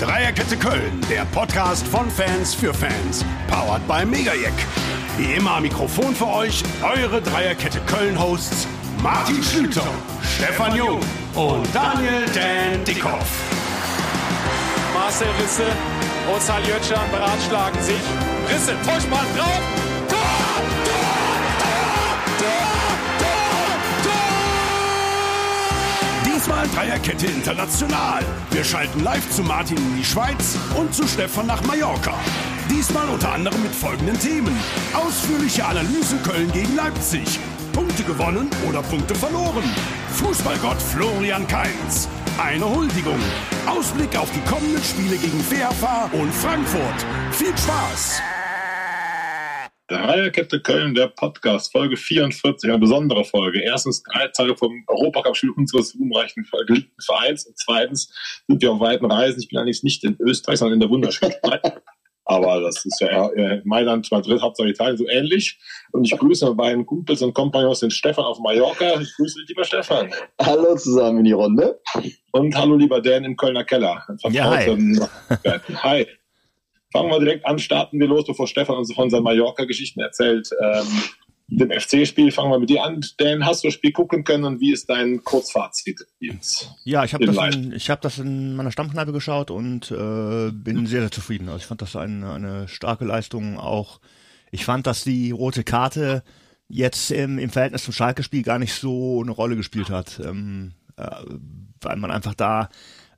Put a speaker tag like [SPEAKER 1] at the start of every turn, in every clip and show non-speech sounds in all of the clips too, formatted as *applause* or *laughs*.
[SPEAKER 1] Dreierkette Köln, der Podcast von Fans für Fans. Powered by Megajack. Wie immer am Mikrofon für euch eure Dreierkette Köln-Hosts Martin Schlüter, Stefan Jung und Daniel Dan Dickhoff.
[SPEAKER 2] Marcel Risse, Ossal Jötschan beratschlagen sich. Risse, Vollspann drauf.
[SPEAKER 1] Dreierkette international. Wir schalten live zu Martin in die Schweiz und zu Stefan nach Mallorca. Diesmal unter anderem mit folgenden Themen. Ausführliche Analyse Köln gegen Leipzig. Punkte gewonnen oder Punkte verloren. Fußballgott Florian Kainz. Eine Huldigung. Ausblick auf die kommenden Spiele gegen VfA und Frankfurt. Viel Spaß!
[SPEAKER 3] Dreierkette Köln, der Podcast, Folge 44, eine besondere Folge. Erstens drei Tage vom Europacup-Spiel unseres ruhmreichen Vereins und zweitens sind wir auf weiten Reisen. Ich bin allerdings nicht in Österreich, sondern in der wunderschönen *laughs* Schweiz. Aber das ist ja Mailand, Madrid, Hauptsache Italien so ähnlich. Und ich grüße meine beiden Kumpels und Kompagnons, den Stefan auf Mallorca. Ich grüße dich, lieber Stefan.
[SPEAKER 4] Hallo zusammen in die Runde.
[SPEAKER 3] Und hallo, lieber Dan im Kölner Keller.
[SPEAKER 5] Ja, hi. *laughs*
[SPEAKER 3] hi. Fangen wir direkt an, starten wir los, bevor Stefan uns von seinen Mallorca-Geschichten erzählt. Ähm, dem FC-Spiel fangen wir mit dir an. Dan, hast du das Spiel gucken können und wie ist dein Kurzfazit?
[SPEAKER 5] Ja, ich habe das, in, ich hab das in meiner Stammkneipe geschaut und äh, bin sehr, sehr zufrieden. Also ich fand das eine, eine starke Leistung auch. Ich fand, dass die rote Karte jetzt im, im Verhältnis zum Schalke-Spiel gar nicht so eine Rolle gespielt hat, ähm, äh, weil man einfach da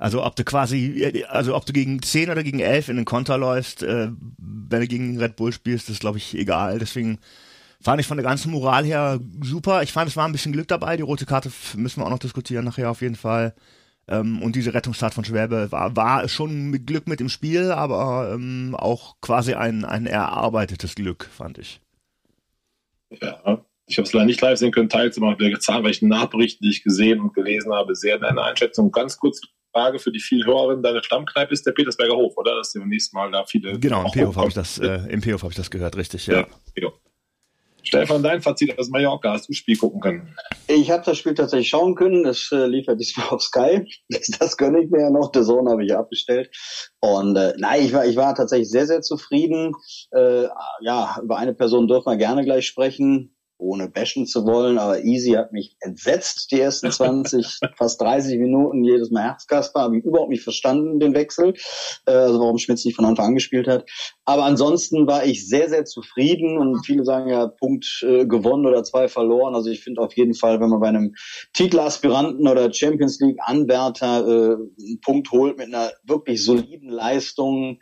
[SPEAKER 5] also ob du quasi, also ob du gegen 10 oder gegen 11 in den Konter läufst, äh, wenn du gegen Red Bull spielst, ist glaube ich egal. Deswegen fand ich von der ganzen Moral her super. Ich fand, es war ein bisschen Glück dabei. Die rote Karte müssen wir auch noch diskutieren nachher auf jeden Fall. Ähm, und diese Rettungstat von Schwäbe war, war schon mit Glück mit im Spiel, aber ähm, auch quasi ein, ein erarbeitetes Glück, fand ich.
[SPEAKER 3] Ja, ich habe es leider nicht live sehen können, teilzumachen der zahlreichen Nachberichten, die ich gesehen und gelesen habe, sehr deine Einschätzung. Ganz kurz Frage für die vielen Hörerinnen, deine Stammkneipe ist der Petersberger Hof, oder? Dass beim nächsten Mal da viele.
[SPEAKER 5] Genau, im P-Hof habe ich das, äh, im P-Hof habe ich das gehört, richtig, ja. ja.
[SPEAKER 3] Stefan, dein Fazit aus Mallorca, hast du das Spiel gucken können?
[SPEAKER 4] Ich habe das Spiel tatsächlich schauen können. Das äh, lief ja diesmal auf Sky. *laughs* Das, das gönne ich mir ja noch. Der Sohn habe ich ja abgestellt. Und äh, nein, ich war, ich war tatsächlich sehr, sehr zufrieden. Äh, ja, über eine Person dürfen wir gerne gleich sprechen ohne bashen zu wollen, aber Easy hat mich entsetzt, die ersten 20, *laughs* fast 30 Minuten, jedes Mal Herzkasper, habe ich überhaupt nicht verstanden, den Wechsel, äh, also warum Schmitz nicht von Anfang an gespielt hat. Aber ansonsten war ich sehr, sehr zufrieden und viele sagen ja, Punkt äh, gewonnen oder zwei verloren. Also ich finde auf jeden Fall, wenn man bei einem Titelaspiranten oder Champions League Anwärter äh, einen Punkt holt mit einer wirklich soliden Leistung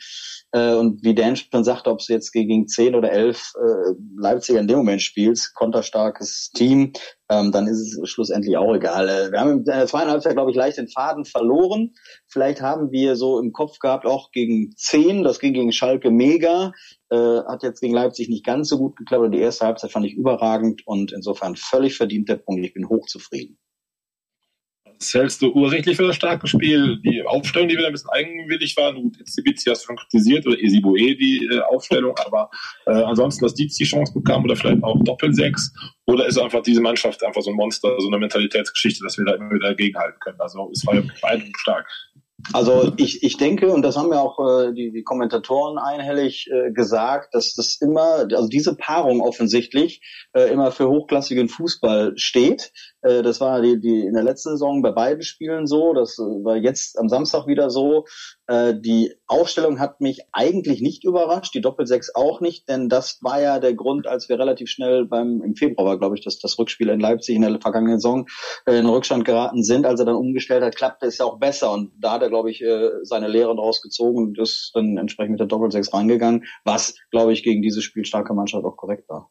[SPEAKER 4] äh, und wie Dan schon sagte, ob es jetzt gegen 10 oder 11 äh, Leipziger in dem Moment spielt, konterstarkes Team, ähm, dann ist es schlussendlich auch egal. Äh, wir haben in der zweiten Halbzeit, glaube ich, leicht den Faden verloren. Vielleicht haben wir so im Kopf gehabt, auch gegen 10, das ging gegen Schalke mega, äh, hat jetzt gegen Leipzig nicht ganz so gut geklappt. aber Die erste Halbzeit fand ich überragend und insofern völlig verdient der Punkt. Ich bin hochzufrieden.
[SPEAKER 3] Das hältst du ursächlich für das starke Spiel. Die Aufstellung, die wieder ein bisschen eigenwillig war, gut, Zibizi hast du schon kritisiert, oder Esiboe die äh, Aufstellung, aber äh, ansonsten, dass Dietz die Chance bekam oder vielleicht auch Doppelsechs, oder ist einfach diese Mannschaft einfach so ein Monster, so eine Mentalitätsgeschichte, dass wir da immer wieder dagegenhalten können. Also es war ja beide stark.
[SPEAKER 4] Also ich, ich denke, und das haben ja auch äh, die, die Kommentatoren einhellig äh, gesagt, dass das immer, also diese Paarung offensichtlich äh, immer für hochklassigen Fußball steht. Äh, das war die, die in der letzten Saison bei beiden Spielen so, das äh, war jetzt am Samstag wieder so. Äh, die Aufstellung hat mich eigentlich nicht überrascht, die Doppelsechs auch nicht, denn das war ja der Grund, als wir relativ schnell beim, im Februar war, glaube ich, das, das Rückspiel in Leipzig in der vergangenen Saison in Rückstand geraten sind, als er dann umgestellt hat, klappte es ja auch besser und da hat er, glaube ich, seine Lehren daraus gezogen und ist dann entsprechend mit der Doppelsechs reingegangen, was, glaube ich, gegen diese spielstarke Mannschaft auch korrekt war.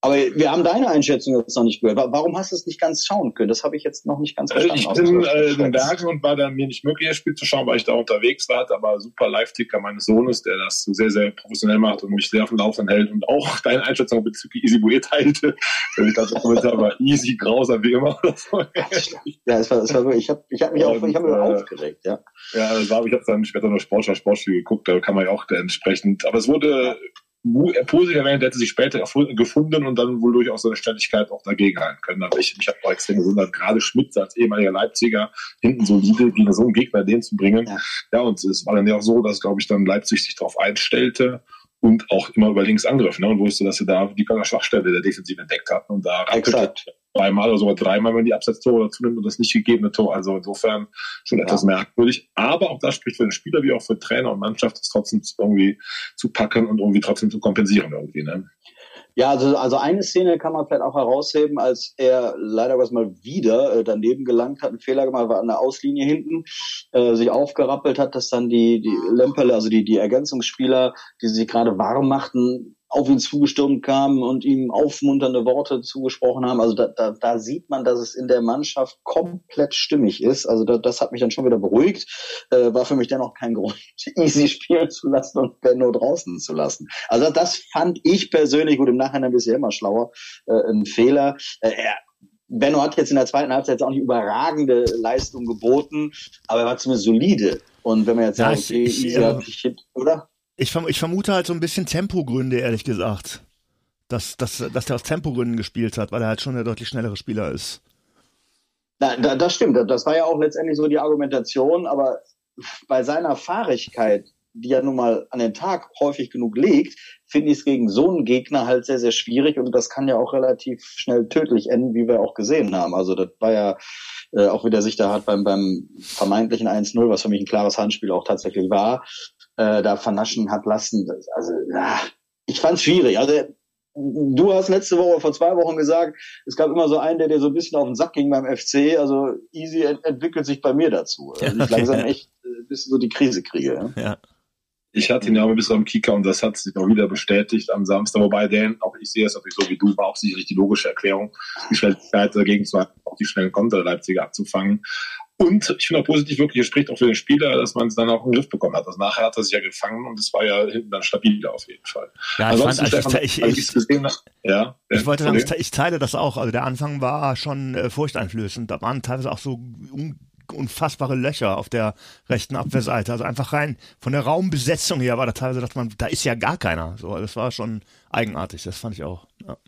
[SPEAKER 4] Aber wir haben deine Einschätzung jetzt noch nicht gehört. Warum hast du es nicht ganz schauen können? Das habe ich jetzt noch nicht ganz
[SPEAKER 3] also
[SPEAKER 4] verstanden.
[SPEAKER 3] Ich bin äh, in den Bergen und war dann mir nicht möglich, das Spiel zu schauen, weil ich da unterwegs war, aber super Live-Ticker meines Sohnes, der das sehr, sehr professionell macht und mich sehr auf dem Laufenden hält und auch *laughs* deine Einschätzung bezüglich Easy Bue teilte. ich dachte, Kommentar war easy, grausam wie immer. *laughs*
[SPEAKER 4] ja, es war, es war wirklich, ich habe ich hab mich auch ich hab mich äh, aufgeregt, ja.
[SPEAKER 3] Ja, das war, ich habe dann später noch Sportschau Sportspiel geguckt, da kann man ja auch entsprechend, aber es wurde positiv erwähnt, hätte sich später gefunden und dann wohl durchaus seine Ständigkeit auch dagegen halten können. Aber ich, mich hat auch extrem gewundert, gerade Schmidt als ehemaliger Leipziger hinten solide gegen so einen Gegner den zu bringen. Ja, ja und es war dann ja auch so, dass, glaube ich, dann Leipzig sich darauf einstellte und auch immer über links angriff ne, und wusste, dass sie da die Schwachstelle der Defensive entdeckt hatten und da
[SPEAKER 4] Exakt.
[SPEAKER 3] Zweimal oder sogar dreimal, wenn die Absetztore dazu nimmt und das nicht gegebene Tor. Also insofern schon etwas ja. merkwürdig. Aber auch das spricht für den Spieler wie auch für Trainer und Mannschaft, das trotzdem irgendwie zu packen und irgendwie trotzdem zu kompensieren irgendwie. Ne?
[SPEAKER 4] Ja, also, also eine Szene kann man vielleicht auch herausheben, als er leider was mal wieder äh, daneben gelangt hat, einen Fehler gemacht, war an der Auslinie hinten, äh, sich aufgerappelt hat, dass dann die, die Lemperle, also die, die Ergänzungsspieler, die sich gerade warm machten, auf ihn zugestürmt kamen und ihm aufmunternde Worte zugesprochen haben. Also da, da, da sieht man, dass es in der Mannschaft komplett stimmig ist. Also da, das hat mich dann schon wieder beruhigt. Äh, war für mich dann auch kein *laughs* Grund, easy spielen zu lassen und Benno draußen zu lassen. Also das fand ich persönlich, gut im Nachhinein bist du ja immer schlauer, äh, ein Fehler. Äh, er, Benno hat jetzt in der zweiten Halbzeit jetzt auch nicht überragende Leistung geboten, aber er war zumindest solide. Und wenn man jetzt ja, sagt, okay, ich, ich, easy hat sich, oder?
[SPEAKER 5] Ich, ich vermute halt so ein bisschen Tempogründe, ehrlich gesagt. Dass, dass, dass der aus Tempogründen gespielt hat, weil er halt schon der deutlich schnellere Spieler ist.
[SPEAKER 4] Na, da, das stimmt. Das war ja auch letztendlich so die Argumentation, aber bei seiner Fahrigkeit, die er nun mal an den Tag häufig genug legt, finde ich es gegen so einen Gegner halt sehr, sehr schwierig und das kann ja auch relativ schnell tödlich enden, wie wir auch gesehen haben. Also das war ja äh, auch wieder sich da hat beim, beim vermeintlichen 1-0, was für mich ein klares Handspiel auch tatsächlich war, äh, da vernaschen hat lassen. Also ja, ich fand es schwierig. Also du hast letzte Woche, vor zwei Wochen gesagt, es gab immer so einen, der dir so ein bisschen auf den Sack ging beim FC. Also easy ent entwickelt sich bei mir dazu. Also ich okay. langsam echt ein äh, bisschen so die Krise kriege. Ja. ja.
[SPEAKER 3] Ich hatte ihn ja auch ein bisschen am Kicker und das hat sich auch wieder bestätigt am Samstag. Wobei, Dan, auch ich sehe es natürlich so wie du, war auch sicherlich die logische Erklärung, die Schnelligkeit dagegen zu haben, auch die schnellen Konter Leipziger abzufangen. Und ich finde auch positiv wirklich, es spricht auch für den Spieler, dass man es dann auch den Griff bekommen hat. Also nachher hat er sich ja gefangen und es war ja hinten dann stabiler auf jeden Fall.
[SPEAKER 5] Ja, ich, fand, also ich, ich, ich, gesehen, ja, ich wollte sagen, ich, teile das auch. Also der Anfang war schon äh, furchteinflößend. Da waren teilweise auch so un unfassbare Löcher auf der rechten Abwehrseite. Also einfach rein von der Raumbesetzung her war da teilweise, dass man, da ist ja gar keiner. So, das war schon eigenartig. Das fand ich auch. Ja.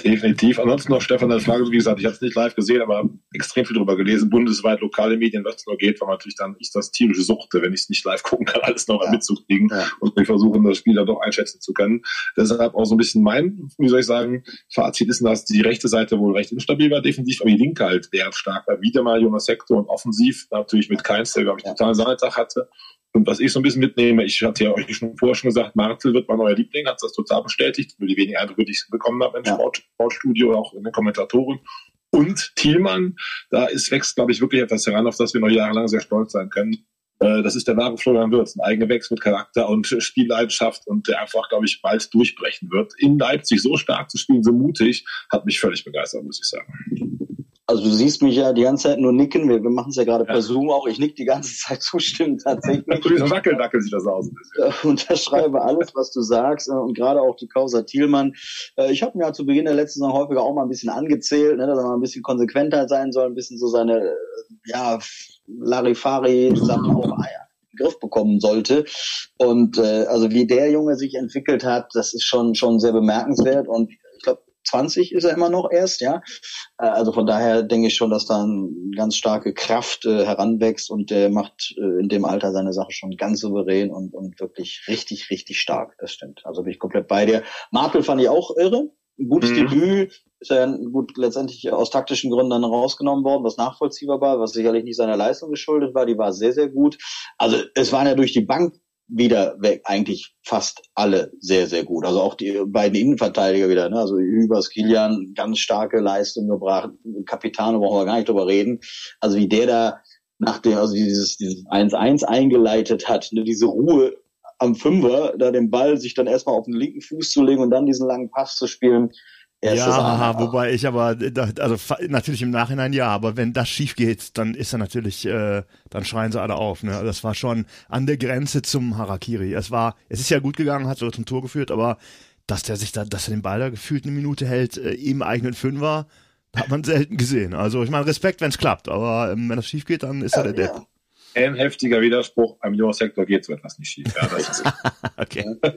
[SPEAKER 3] Definitiv. Ansonsten noch Stefan, deine Frage, wie gesagt, ich habe es nicht live gesehen, aber extrem viel darüber gelesen. Bundesweit, lokale Medien, was es nur geht, weil man natürlich dann ich das tierische Suchte, wenn ich es nicht live *laughs* gucken kann, alles noch ja. mitzukriegen ja. und wir versuchen, das Spiel dann doch einschätzen zu können. Deshalb auch so ein bisschen mein, wie soll ich sagen, Fazit ist, dass die rechte Seite wohl recht instabil war, definitiv, aber die linke halt sehr stark war. Wieder mal Jonas Sektor und offensiv, natürlich mit Keins, der, glaube ich, total Sonnetag hatte. Und was ich so ein bisschen mitnehme, ich hatte ja euch schon vorher schon gesagt, Martel wird mein neuer Liebling, hat das total bestätigt, nur die wenigen Eindrücke, die ich bekommen habe im ja. Sport, Sportstudio, auch in den Kommentatoren. Und Thielmann, da ist wächst, glaube ich, wirklich etwas heran, auf das wir noch jahrelang sehr stolz sein können. Äh, das ist der wahre Florian Wirtz, ein Eigengewächs mit Charakter und Spielleidenschaft und der einfach, glaube ich, bald durchbrechen wird. In Leipzig so stark zu spielen, so mutig, hat mich völlig begeistert, muss ich sagen.
[SPEAKER 4] Also du siehst mich ja die ganze Zeit nur nicken. Wir, wir machen es ja gerade per Zoom auch. Ich nick die ganze Zeit zustimmend tatsächlich.
[SPEAKER 3] wackel, wackel sieht das aus.
[SPEAKER 4] Unterschreibe alles, was du sagst äh, und gerade auch die Causa Thielmann. Äh, ich habe mir ja zu Beginn der letzten Saison häufiger auch mal ein bisschen angezählt, ne, dass er mal ein bisschen konsequenter sein soll, ein bisschen so seine äh, ja Larifari-Sachen auch ja, Griff bekommen sollte. Und äh, also wie der Junge sich entwickelt hat, das ist schon schon sehr bemerkenswert. Und 20 ist er immer noch erst, ja. Äh, also von daher denke ich schon, dass da eine ganz starke Kraft äh, heranwächst und der macht äh, in dem Alter seine Sache schon ganz souverän und, und wirklich richtig, richtig stark. Das stimmt. Also bin ich komplett bei dir. Martel fand ich auch irre. Ein gutes mhm. Debüt, ist ja gut letztendlich aus taktischen Gründen dann rausgenommen worden, was nachvollziehbar war, was sicherlich nicht seiner Leistung geschuldet war. Die war sehr, sehr gut. Also es waren ja durch die Bank wieder weg, eigentlich fast alle sehr, sehr gut. Also auch die beiden Innenverteidiger wieder, ne? also Hübers, Kilian, ganz starke Leistung gebracht. Capitano brauchen wir gar nicht drüber reden. Also wie der da nach dem, also dieses, dieses 1-1 eingeleitet hat, ne? diese Ruhe am Fünfer, da den Ball sich dann erstmal auf den linken Fuß zu legen und dann diesen langen Pass zu spielen,
[SPEAKER 5] ja, wobei ich aber, also natürlich im Nachhinein ja, aber wenn das schief geht, dann ist er natürlich, äh, dann schreien sie alle auf. Ne? Also das war schon an der Grenze zum Harakiri. Es war, es ist ja gut gegangen, hat sogar zum Tor geführt, aber dass der sich da, dass er den Ball da gefühlt eine Minute hält, äh, im eigenen Fünfer, hat man selten gesehen. Also ich meine, Respekt, wenn es klappt, aber ähm, wenn das schief geht, dann ist ja, er der Depp.
[SPEAKER 3] Ein heftiger Widerspruch, am Sektor geht so etwas nicht schief. Ja, das ist *laughs*
[SPEAKER 5] okay. *laughs*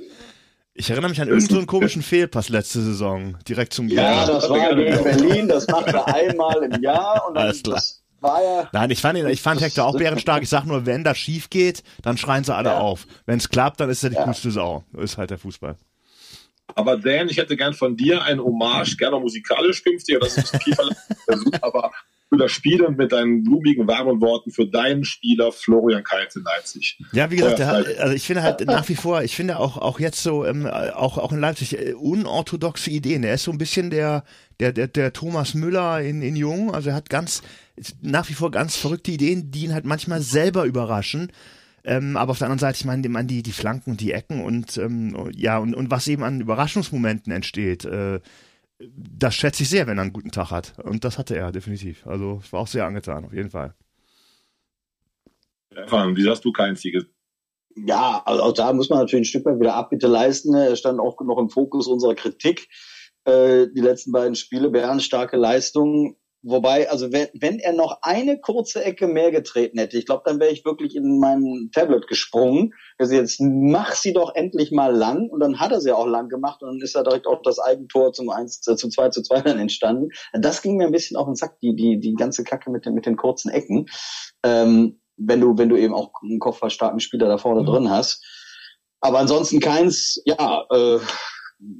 [SPEAKER 5] Ich erinnere mich an irgendeinen so komischen Fehlpass letzte Saison, direkt zum
[SPEAKER 4] Ja, das war gegen Berlin, das macht er einmal im Jahr und dann
[SPEAKER 5] Alles klar.
[SPEAKER 4] das war ja.
[SPEAKER 5] Nein, ich fand, ihn, ich fand Hector auch bärenstark. Ich sag nur, wenn das schief geht, dann schreien sie alle
[SPEAKER 4] Ja.
[SPEAKER 5] auf. Wenn es klappt, dann ist er die
[SPEAKER 4] Ja.
[SPEAKER 5] coolste Sau. Ist halt der Fußball.
[SPEAKER 3] Aber Dan, ich hätte gern von dir eine Hommage, gerne musikalisch künftig, das ist ein bisschen tiefer, *laughs* aber für das Spiel und mit deinen blumigen, warmen Worten für deinen Spieler Florian Kainz in Leipzig.
[SPEAKER 5] Ja, wie gesagt, der, hat- also ich finde halt nach wie vor, ich finde auch auch jetzt so, ähm, auch auch in Leipzig äh, unorthodoxe Ideen. Er ist so ein bisschen der der der, der Thomas Müller in in Jung. Also er hat ganz nach wie vor ganz verrückte Ideen, die ihn halt manchmal selber überraschen. Ähm, aber auf der anderen Seite, ich meine, meine die die Flanken und die Ecken und ähm, ja und und was eben an Überraschungsmomenten entsteht. Äh, das schätze ich sehr, wenn er einen guten Tag hat. Und das hatte er definitiv. Also ich war auch sehr angetan, auf jeden Fall.
[SPEAKER 3] Stefan, wie hast du hier gesehen?
[SPEAKER 4] Ja, also auch da muss man natürlich ein Stück weit wieder Abbitte leisten. ne? Er stand auch noch im Fokus unserer Kritik. Äh, die letzten beiden Spiele, bärenstarke Leistungen. Wobei, also wenn, wenn er noch eine kurze Ecke mehr getreten hätte, ich glaube, dann wäre ich wirklich in mein Tablet gesprungen. Also jetzt mach sie doch endlich mal lang. Und dann hat er sie auch lang gemacht und dann ist da direkt auch das Eigentor zum 1, äh, zum 2 zu 2 dann entstanden. Das ging mir ein bisschen auf den Sack, die, die, die ganze Kacke mit den, mit den kurzen Ecken. Ähm, wenn du, wenn du eben auch einen kopfballstarken Spieler da vorne drin hast. Aber ansonsten keins, ja, äh,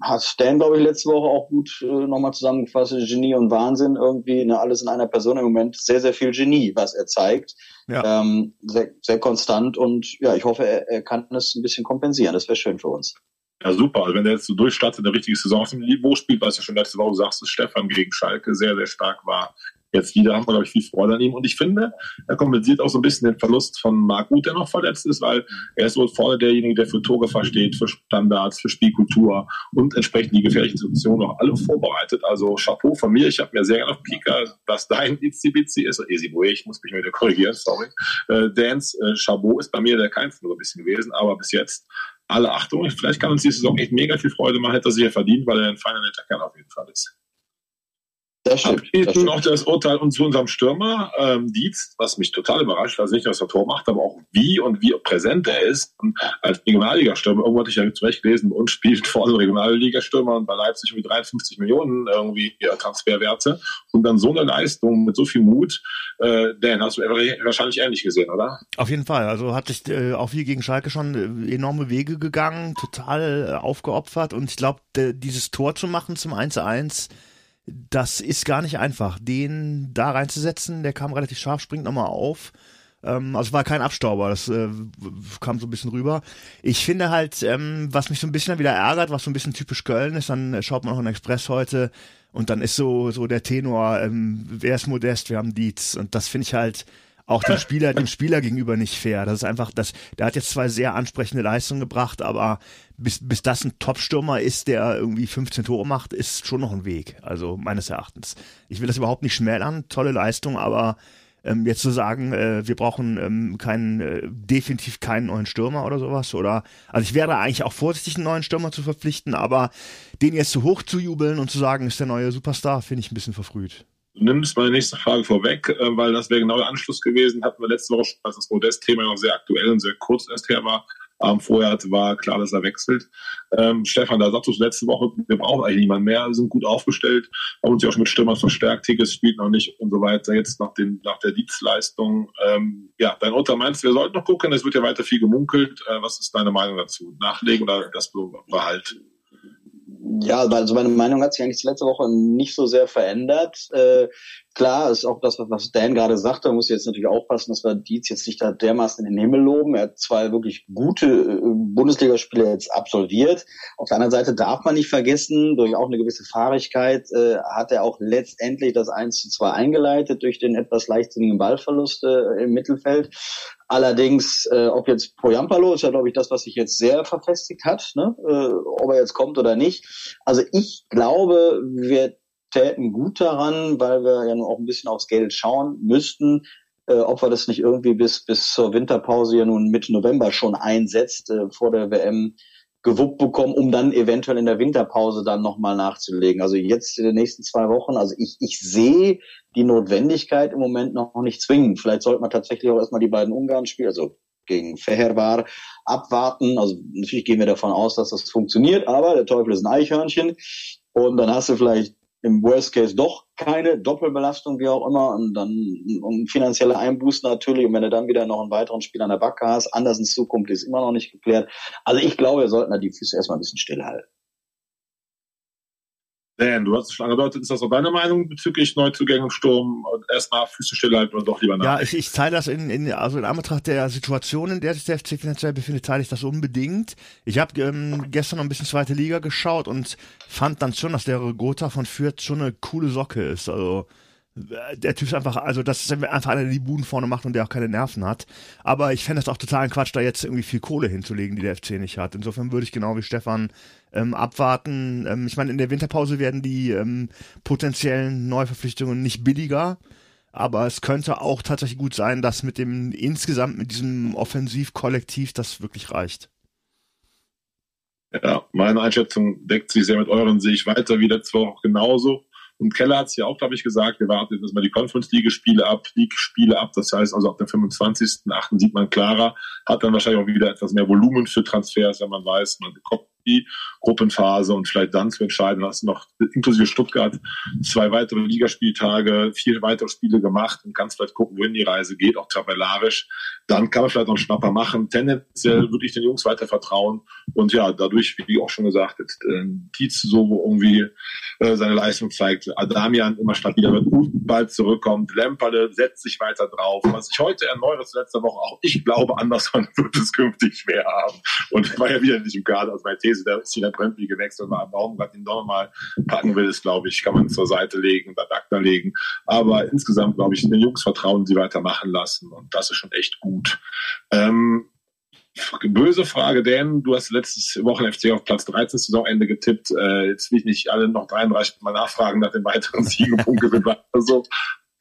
[SPEAKER 4] hat Stan, glaube ich, letzte Woche auch gut äh, nochmal zusammengefasst, Genie und Wahnsinn irgendwie, ne, alles in einer Person im Moment, sehr, sehr viel Genie, was er zeigt.
[SPEAKER 5] Ja.
[SPEAKER 4] Ähm, sehr, sehr konstant und ja, ich hoffe, er, er kann das ein bisschen kompensieren. Das wäre schön für uns.
[SPEAKER 3] Ja, super. Also wenn der jetzt so durchstartet, eine richtige Saison auf dem Niveau spielt, was ja schon letzte Woche sagst, dass Stefan gegen Schalke sehr, sehr stark war. Jetzt wieder haben wir, glaube ich, viel Freude an ihm. Und ich finde, er kompensiert auch so ein bisschen den Verlust von Marc Uth, der noch verletzt ist, weil er ist so vorne derjenige, der für Torgefahr steht, für Standards, für Spielkultur und entsprechend die gefährlichen Situationen auch alle vorbereitet. Also Chapeau von mir. Ich habe mir sehr gerne auf Kicker, dass dein Itzibizi ist, Esibue, ich muss mich wieder korrigieren, sorry. Äh, Dance äh, Chabot ist bei mir der kein so ein bisschen gewesen, aber bis jetzt alle Achtung. Vielleicht kann uns die Saison echt mega viel Freude machen, hätte er sich ja verdient, weil er ein feiner netter Kerl auf jeden Fall ist.
[SPEAKER 4] Das stimmt. Das
[SPEAKER 3] Abschließend
[SPEAKER 4] stimmt.
[SPEAKER 3] noch das Urteil und zu unserem Stürmer, ähm, Dietz, was mich total überrascht, also nicht, dass er Tor macht, aber auch wie und wie präsent er ist. Und als Regionalligastürmer, irgendwo hatte ich ja zurecht gelesen, und spielt vor allem Regionalligastürmer und bei Leipzig irgendwie 53 Millionen irgendwie ja, Transferwerte. Und dann so eine Leistung mit so viel Mut, äh, Dan, hast du wahrscheinlich ähnlich gesehen, oder?
[SPEAKER 5] Auf jeden Fall. Also hat sich äh, auch wie gegen Schalke schon äh, enorme Wege gegangen, total äh, aufgeopfert und ich glaube, dieses Tor zu machen zum 1-1, das ist gar nicht einfach. Den da reinzusetzen, der kam relativ scharf, springt nochmal auf. Ähm, also war kein Abstauber, das äh, kam so ein bisschen rüber. Ich finde halt, ähm, was mich so ein bisschen wieder ärgert, was so ein bisschen typisch Köln ist, dann schaut man auch in Express heute und dann ist so so der Tenor, ähm, wer ist Modest, wir haben Dietz und das finde ich halt auch dem Spieler, dem Spieler gegenüber nicht fair. Das ist einfach, das, der hat jetzt zwei sehr ansprechende Leistungen gebracht, aber bis, bis das ein Top-Stürmer ist, der irgendwie 15 Tore macht, ist schon noch ein Weg. Also meines Erachtens. Ich will das überhaupt nicht schmälern, tolle Leistung, aber ähm, jetzt zu sagen, äh, wir brauchen ähm, keinen, äh, definitiv keinen neuen Stürmer oder sowas, oder, also ich wäre eigentlich auch vorsichtig, einen neuen Stürmer zu verpflichten, aber den jetzt zu hoch zu jubeln und zu sagen, ist der neue Superstar, finde ich ein bisschen verfrüht.
[SPEAKER 3] Nimmst meine nächste Frage vorweg, äh, weil das wäre genau der Anschluss gewesen. Hatten wir letzte Woche, schon, als das Modest-Thema noch sehr aktuell und sehr kurz erst her war. Ähm, vorher war klar, dass er wechselt. Ähm, Stefan, da sagst du letzte Woche, wir brauchen eigentlich niemanden mehr, sind gut aufgestellt, haben uns ja auch schon mit Stürmern verstärkt, Tickets spielt noch nicht und so weiter. Jetzt nach, den, nach der Dienstleistung. Ähm, ja, dein Urteil meinst, wir sollten noch gucken, es wird ja weiter viel gemunkelt. Äh, was ist deine Meinung dazu? Nachlegen oder das Behalt?
[SPEAKER 4] Ja, also meine Meinung hat sich eigentlich letzte Woche nicht so sehr verändert. Äh, klar, ist auch das, was Dan gerade sagte, muss jetzt natürlich aufpassen, dass wir Dietz jetzt nicht da dermaßen in den Himmel loben. Er hat zwei wirklich gute äh, Bundesligaspiele jetzt absolviert. Auf der anderen Seite darf man nicht vergessen, durch auch eine gewisse Fahrigkeit äh, hat er auch letztendlich das 1 zu 2 eingeleitet durch den etwas leichtsinnigen Ballverlust äh, im Mittelfeld. Allerdings, äh, ob jetzt Poyampalo ist ja, glaube ich, das, was sich jetzt sehr verfestigt hat, ne? äh, ob er jetzt kommt oder nicht. Also ich glaube, wir täten gut daran, weil wir ja nur auch ein bisschen aufs Geld schauen müssten, äh, ob wir das nicht irgendwie bis bis zur Winterpause ja nun Mitte November schon einsetzt, äh, vor der WM gewuppt bekommen, um dann eventuell in der Winterpause dann nochmal nachzulegen. Also jetzt in den nächsten zwei Wochen, also ich, ich sehe die Notwendigkeit im Moment noch nicht zwingend. Vielleicht sollte man tatsächlich auch erstmal die beiden Ungarn spielen, also gegen Feherbar abwarten. Also natürlich gehen wir davon aus, dass das funktioniert, aber der Teufel ist ein Eichhörnchen. Und dann hast du vielleicht im Worst Case doch keine Doppelbelastung, wie auch immer, und dann und finanzielle Einbußen natürlich. Und wenn du dann wieder noch einen weiteren Spieler an der Backe hast, anders in Zukunft ist immer noch nicht geklärt. Also ich glaube, wir sollten da die Füße erstmal ein bisschen stillhalten.
[SPEAKER 3] Dan, du hast es schon angedeutet, ist das auch deine Meinung bezüglich Neuzugängen Sturm? Erstmal Füße stillhalten oder doch lieber nach?
[SPEAKER 5] Ja, ich, ich teile das in, in, also in Anbetracht der Situation, in der sich der FC finanziell befindet, teile ich das unbedingt. Ich habe ähm, gestern noch ein bisschen zweite Liga geschaut und fand dann schon, dass der Gotha von Fürth schon eine coole Socke ist. Also der Typ ist einfach, also das ist einfach einer, der die Buden vorne macht und der auch keine Nerven hat. Aber ich fände es auch total ein Quatsch, da jetzt irgendwie viel Kohle hinzulegen, die der FC nicht hat. Insofern würde ich genau wie Stefan ähm, abwarten. Ähm, ich meine, in der Winterpause werden die ähm, potenziellen Neuverpflichtungen nicht billiger. Aber es könnte auch tatsächlich gut sein, dass mit dem insgesamt mit diesem Offensivkollektiv das wirklich reicht.
[SPEAKER 3] Ja, meine Einschätzung deckt sich sehr mit euren, sehe ich weiter wie letzte Woche genauso. Und Keller hat es ja auch, glaube ich, gesagt, wir warten jetzt mal die Conference League-Spiele ab, League-Spiele ab. Das heißt also ab dem 25.8. sieht man klarer, hat dann wahrscheinlich auch wieder etwas mehr Volumen für Transfers, wenn man weiß, man bekommt die Gruppenphase und vielleicht dann zu entscheiden, hast du noch inklusive Stuttgart zwei weitere Ligaspieltage, vier weitere Spiele gemacht und kannst vielleicht gucken, wohin die Reise geht, auch tabellarisch. Dann kann man vielleicht noch einen Schnapper machen. Tendenziell würde ich den Jungs weiter vertrauen und ja, dadurch, wie auch schon gesagt, jetzt, äh, Dietz so irgendwie äh, seine Leistung zeigt, Adamian immer stabiler wird, gut bald zurückkommt, Lemperle setzt sich weiter drauf. Was ich heute erneuere, letzte Woche auch ich glaube, Anderson *laughs* wird es künftig schwer haben und war ja wieder nicht im Kader, also meine These, der ist wieder Brentby gewechselt war, Baumgart ihn doch mal packen will, ist, glaube ich, kann man zur Seite legen ad acta legen. Aber insgesamt, glaube ich, den Jungs vertrauen, sie weitermachen lassen und das ist schon echt gut. Ähm, Böse Frage, Dan, du hast letztes Wochen FC auf Platz 13 Saisonende getippt. Äh, jetzt will ich nicht alle noch 33 Mal nachfragen nach den weiteren Punktgewinn. *laughs* Also,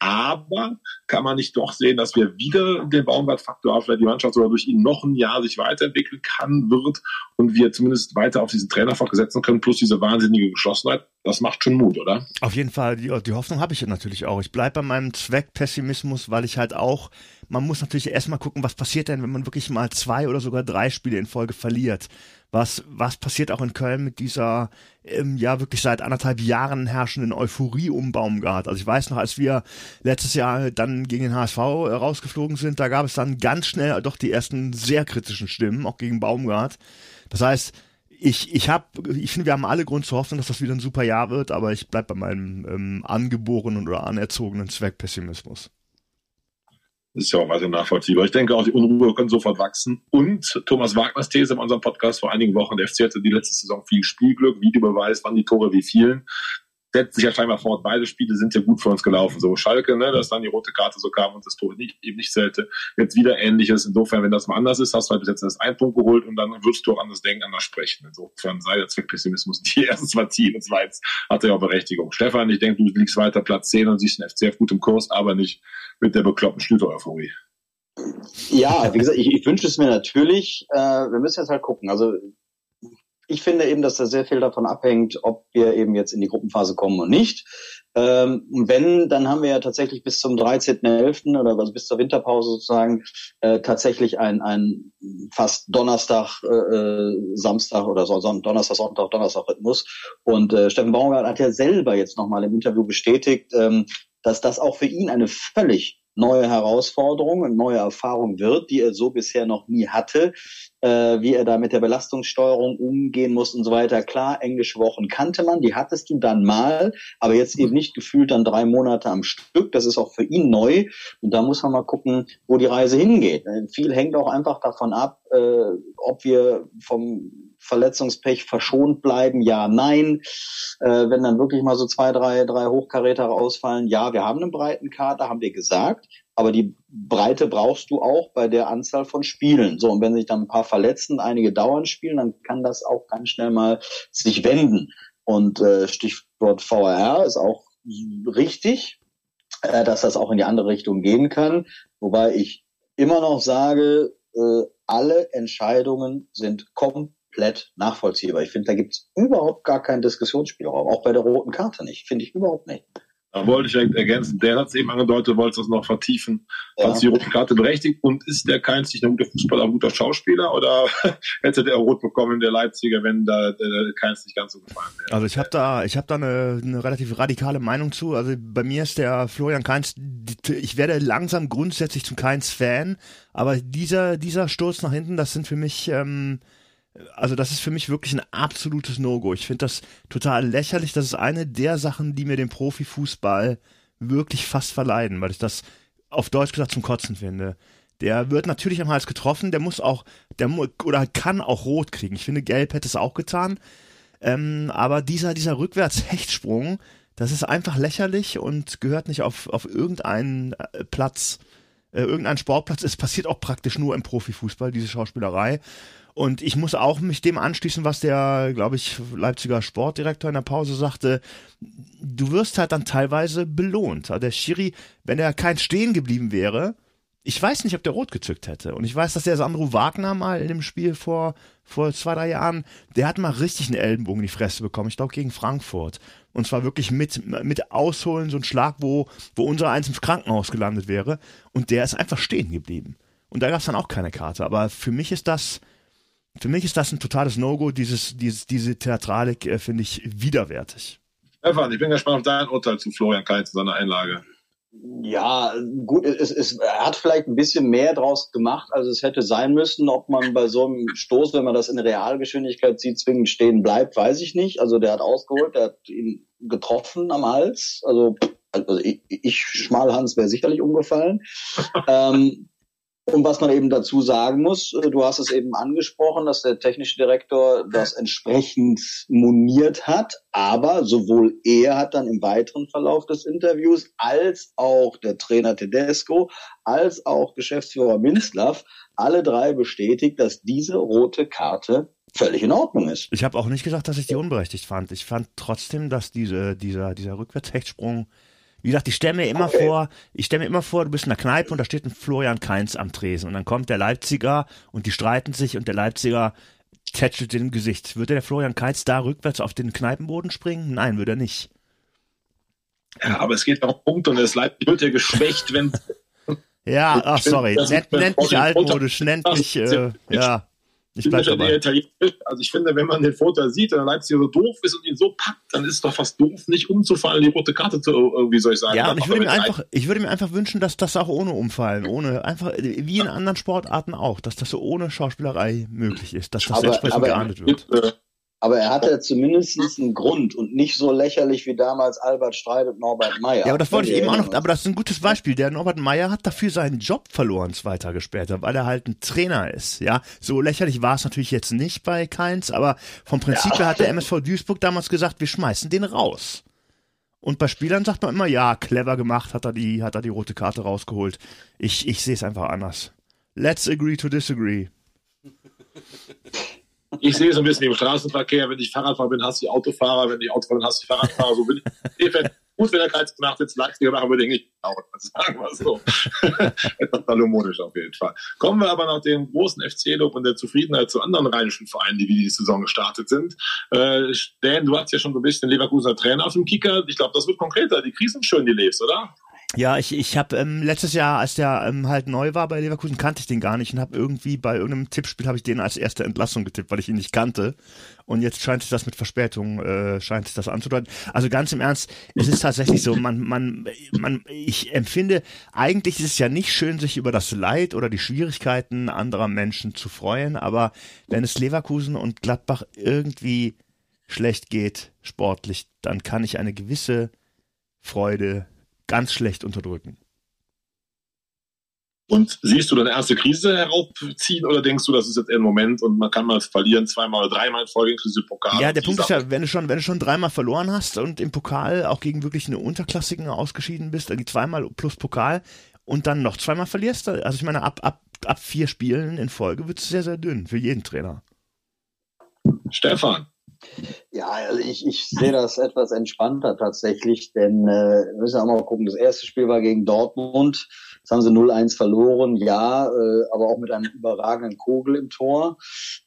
[SPEAKER 3] aber kann man nicht doch sehen, dass wir wieder den Baumgart-Faktor vielleicht die Mannschaft sogar durch ihn noch ein Jahr sich weiterentwickeln kann, wird und wir zumindest weiter auf diesen Trainer fortsetzen können, plus diese wahnsinnige Geschlossenheit. Das macht schon Mut, oder?
[SPEAKER 5] Auf jeden Fall. Die, die Hoffnung habe ich natürlich auch. Ich bleibe bei meinem Zweckpessimismus, weil ich halt auch, man muss natürlich erstmal gucken, was passiert denn, wenn man wirklich mal zwei oder sogar drei Spiele in Folge verliert was, was passiert auch in Köln mit dieser, ähm, ja, wirklich seit anderthalb Jahren herrschenden Euphorie um Baumgart. Also ich weiß noch, als wir letztes Jahr dann gegen den HSV rausgeflogen sind, da gab es dann ganz schnell doch die ersten sehr kritischen Stimmen, auch gegen Baumgart. Das heißt, ich, ich ich finde, wir haben alle Grund zu hoffen, dass das wieder ein super Jahr wird, aber ich bleib bei meinem ähm, angeborenen oder anerzogenen Zweckpessimismus.
[SPEAKER 3] Das ist ja auch weiter nachvollziehbar. Ich denke auch, die Unruhe können sofort wachsen. Und Thomas Wagners These in unserem Podcast vor einigen Wochen, der FC hatte die letzte Saison viel Spielglück, Videobeweis, wann die Tore wie vielen. Setzt sich ja scheinbar fort, beide Spiele sind ja gut für uns gelaufen. So Schalke, ne, dass dann die rote Karte so kam und das Tor nicht, eben nicht zählte. Jetzt wieder ähnliches. Insofern, wenn das mal anders ist, hast du halt bis jetzt erst einen Punkt geholt und dann wirst du auch anders denken, anders sprechen. Insofern sei der Zweckpessimismus *laughs* die erste Partie. Und zweitens hat er ja auch Berechtigung. Stefan, ich denke, du liegst weiter Platz 10 und siehst den FC auf gutem Kurs, aber nicht mit der bekloppten Schlüter-Euphorie.
[SPEAKER 4] Ja, wie gesagt, ich, ich wünsche es mir natürlich. Äh, wir müssen jetzt halt gucken. Also ich finde eben, dass da sehr viel davon abhängt, ob wir eben jetzt in die Gruppenphase kommen und nicht. Ähm, wenn, dann haben wir ja tatsächlich bis zum 13.11. oder also bis zur Winterpause sozusagen äh, tatsächlich ein, ein fast Donnerstag, äh, äh Samstag oder so, Donnerstag, Sonntag, Donnerstag Rhythmus. Und äh, Steffen Baumgart hat ja selber jetzt nochmal im Interview bestätigt, ähm, dass das auch für ihn eine völlig neue Herausforderung und neue Erfahrung wird, die er so bisher noch nie hatte, äh, wie er da mit der Belastungssteuerung umgehen muss und so weiter. Klar, englische Wochen kannte man, die hattest du dann mal, aber jetzt eben nicht gefühlt dann drei Monate am Stück. Das ist auch für ihn neu und da muss man mal gucken, wo die Reise hingeht. Viel hängt auch einfach davon ab, äh, ob wir vom Verletzungspech verschont bleiben? Ja, nein. Äh, wenn dann wirklich mal so zwei, drei, drei Hochkaräter ausfallen, ja, wir haben einen breiten Kader, haben wir gesagt. Aber die Breite brauchst du auch bei der Anzahl von Spielen. So, und wenn sich dann ein paar verletzen, einige dauernd spielen, dann kann das auch ganz schnell mal sich wenden. Und äh, Stichwort VRR ist auch richtig, äh, dass das auch in die andere Richtung gehen kann. Wobei ich immer noch sage, äh, alle Entscheidungen sind komplett komplett nachvollziehbar. Ich finde, da gibt es überhaupt gar keinen Diskussionsspielraum, auch bei der roten Karte nicht. Finde ich überhaupt nicht.
[SPEAKER 3] Da wollte ich ergänzen. Der hat es eben angedeutet, wollte es noch vertiefen. Ja. Hat die rote Karte berechtigt? Und ist der Keins nicht ein guter Fußballer, ein guter Schauspieler? Oder *laughs* hätte der rot bekommen, der Leipziger, wenn da der Keins nicht ganz so gefallen wäre?
[SPEAKER 5] Also ich habe da, ich habe da eine, eine relativ radikale Meinung zu. Also bei mir ist der Florian Keins, ich werde langsam grundsätzlich zum Keins-Fan, aber dieser, dieser Sturz nach hinten, das sind für mich, ähm, also das ist für mich wirklich ein absolutes No-Go. Ich finde das total lächerlich. Das ist eine der Sachen, die mir den Profifußball wirklich fast verleiden, weil ich das auf Deutsch gesagt zum Kotzen finde. Der wird natürlich am Hals getroffen, der muss auch, der oder kann auch rot kriegen. Ich finde, gelb hätte es auch getan. Ähm, aber dieser, dieser Rückwärts-Hechtsprung, das ist einfach lächerlich und gehört nicht auf, auf irgendeinen äh, Platz, äh, irgendeinen Sportplatz. Es passiert auch praktisch nur im Profifußball, diese Schauspielerei. Und ich muss auch mich dem anschließen, was der, glaube ich, Leipziger Sportdirektor in der Pause sagte. Du wirst halt dann teilweise belohnt. Also der Schiri, wenn er kein Stehen geblieben wäre, ich weiß nicht, ob der rot gezückt hätte. Und ich weiß, dass der Sandro Wagner mal in dem Spiel vor, vor zwei, drei Jahren, der hat mal richtig einen Ellenbogen in die Fresse bekommen. Ich glaube, gegen Frankfurt. Und zwar wirklich mit, mit Ausholen, so ein Schlag, wo, wo unser eins ins Krankenhaus gelandet wäre. Und der ist einfach stehen geblieben. Und da gab es dann auch keine Karte. Aber für mich ist das, für mich ist das ein totales No-Go. Dieses, dieses, diese Theatralik äh, finde ich widerwärtig.
[SPEAKER 3] Stefan, ich bin gespannt auf dein Urteil zu Florian Kainz in seiner Einlage.
[SPEAKER 4] Ja, gut, es, es, er hat vielleicht ein bisschen mehr draus gemacht, als es hätte sein müssen. Ob man bei so einem Stoß, wenn man das in Realgeschwindigkeit sieht, zwingend stehen bleibt, weiß ich nicht. Also der hat ausgeholt, der hat ihn getroffen am Hals. Also, also ich, ich Schmalhans wäre sicherlich umgefallen. ähm, und was man eben dazu sagen muss, äh, du hast es eben angesprochen, dass der technische Direktor das entsprechend moniert hat, aber sowohl er hat dann im weiteren Verlauf des Interviews als auch der Trainer Tedesco als auch Geschäftsführer Minzlaff alle drei bestätigt, dass diese rote Karte völlig in Ordnung ist.
[SPEAKER 5] Ich habe auch nicht gesagt, dass ich die unberechtigt fand. Ich fand trotzdem, dass diese, dieser, dieser Rückwärtshechtsprung wie gesagt, ich stelle mir immer okay. vor, ich stelle mir immer vor, du bist in der Kneipe und da steht ein Florian Kainz am Tresen und dann kommt der Leipziger und die streiten sich und der Leipziger tätschelt den Gesicht. Würde der Florian Kainz da rückwärts auf den Kneipenboden springen? Nein, würde er nicht.
[SPEAKER 3] Ja, aber es geht noch um Punkt und das Leipzig wird ja geschwächt, wenn *laughs*
[SPEAKER 5] Ja, *laughs* ach sorry, nennt, nennt mich altmodisch, nennt mich, äh, *laughs* ja.
[SPEAKER 3] Ich bleib dabei. Also ich finde, wenn man den Vorteil sieht, wenn Leipzig so doof ist und ihn so packt, dann ist es doch fast doof, nicht umzufallen, die rote Karte zu, wie soll ich sagen.
[SPEAKER 5] Ja, und ich würde mir einfach, ich würde mir einfach wünschen, dass das auch ohne Umfallen, ohne, einfach, wie in anderen Sportarten auch, dass das so ohne Schauspielerei möglich ist, dass das aber, entsprechend aber geahndet wird. Äh,
[SPEAKER 4] aber er hatte zumindest einen Grund und nicht so lächerlich wie damals Albert Streit und Norbert Meyer.
[SPEAKER 5] Ja, aber das wollte ich eben auch noch, aber das ist ein gutes Beispiel. Der Norbert Meyer hat dafür seinen Job verloren zwei Tage später, weil er halt ein Trainer ist. Ja, so lächerlich war es natürlich jetzt nicht bei Keins, aber vom Prinzip ja. her hat der MSV Duisburg damals gesagt, wir schmeißen den raus. Und bei Spielern sagt man immer, ja, clever gemacht, hat er die, hat er die rote Karte rausgeholt. Ich, ich sehe es einfach anders. Let's agree to disagree.
[SPEAKER 3] Ich sehe so ein bisschen im Straßenverkehr, wenn ich Fahrradfahrer bin, hast du Autofahrer, wenn ich Autofahrer bin, hast du Fahrradfahrer. So bin ich. *laughs* Gut, wenn er keins gemacht jetzt Leipziger machen würde, ich nicht auch. Sagen wir so. *laughs* Etwas salomonisch auf jeden Fall. Kommen wir aber nach dem großen FC-Lob und der Zufriedenheit zu anderen rheinischen Vereinen, die wie die Saison gestartet sind. Äh, Dan, du hast ja schon so ein bisschen Leverkusener Trainer auf dem Kicker. Ich glaube, das wird konkreter. Die Krisen schön, die lebst, oder?
[SPEAKER 5] Ja, ich, ich habe ähm, letztes Jahr, als der ähm, halt neu war bei Leverkusen, kannte ich den gar nicht und habe irgendwie bei irgendeinem Tippspiel habe ich den als erste Entlassung getippt, weil ich ihn nicht kannte. Und jetzt scheint sich das mit Verspätung, äh, scheint sich das anzudeuten. Also ganz im Ernst, es ist tatsächlich so, man, man, man, ich empfinde, eigentlich ist es ja nicht schön, sich über das Leid oder die Schwierigkeiten anderer Menschen zu freuen, aber wenn es Leverkusen und Gladbach irgendwie schlecht geht, sportlich, dann kann ich eine gewisse Freude ganz schlecht unterdrücken.
[SPEAKER 3] Und siehst du deine erste Krise heraufziehen oder denkst du, das ist jetzt ein Moment und man kann mal verlieren, zweimal oder dreimal in Folge inklusive Pokal?
[SPEAKER 5] Ja, der Punkt ist ja, wenn du schon, wenn du schon dreimal verloren hast und im Pokal auch gegen wirklich eine Unterklassigen ausgeschieden bist, also zweimal plus Pokal und dann noch zweimal verlierst, also ich meine, ab, ab, ab vier Spielen in Folge wird es sehr, sehr dünn für jeden Trainer.
[SPEAKER 3] Stefan.
[SPEAKER 4] Ja, also ich, ich sehe das etwas entspannter tatsächlich, denn äh, wir müssen auch mal gucken, das erste Spiel war gegen Dortmund. Jetzt haben sie 0-1 verloren, ja, äh, aber auch mit einem überragenden Kogel im Tor.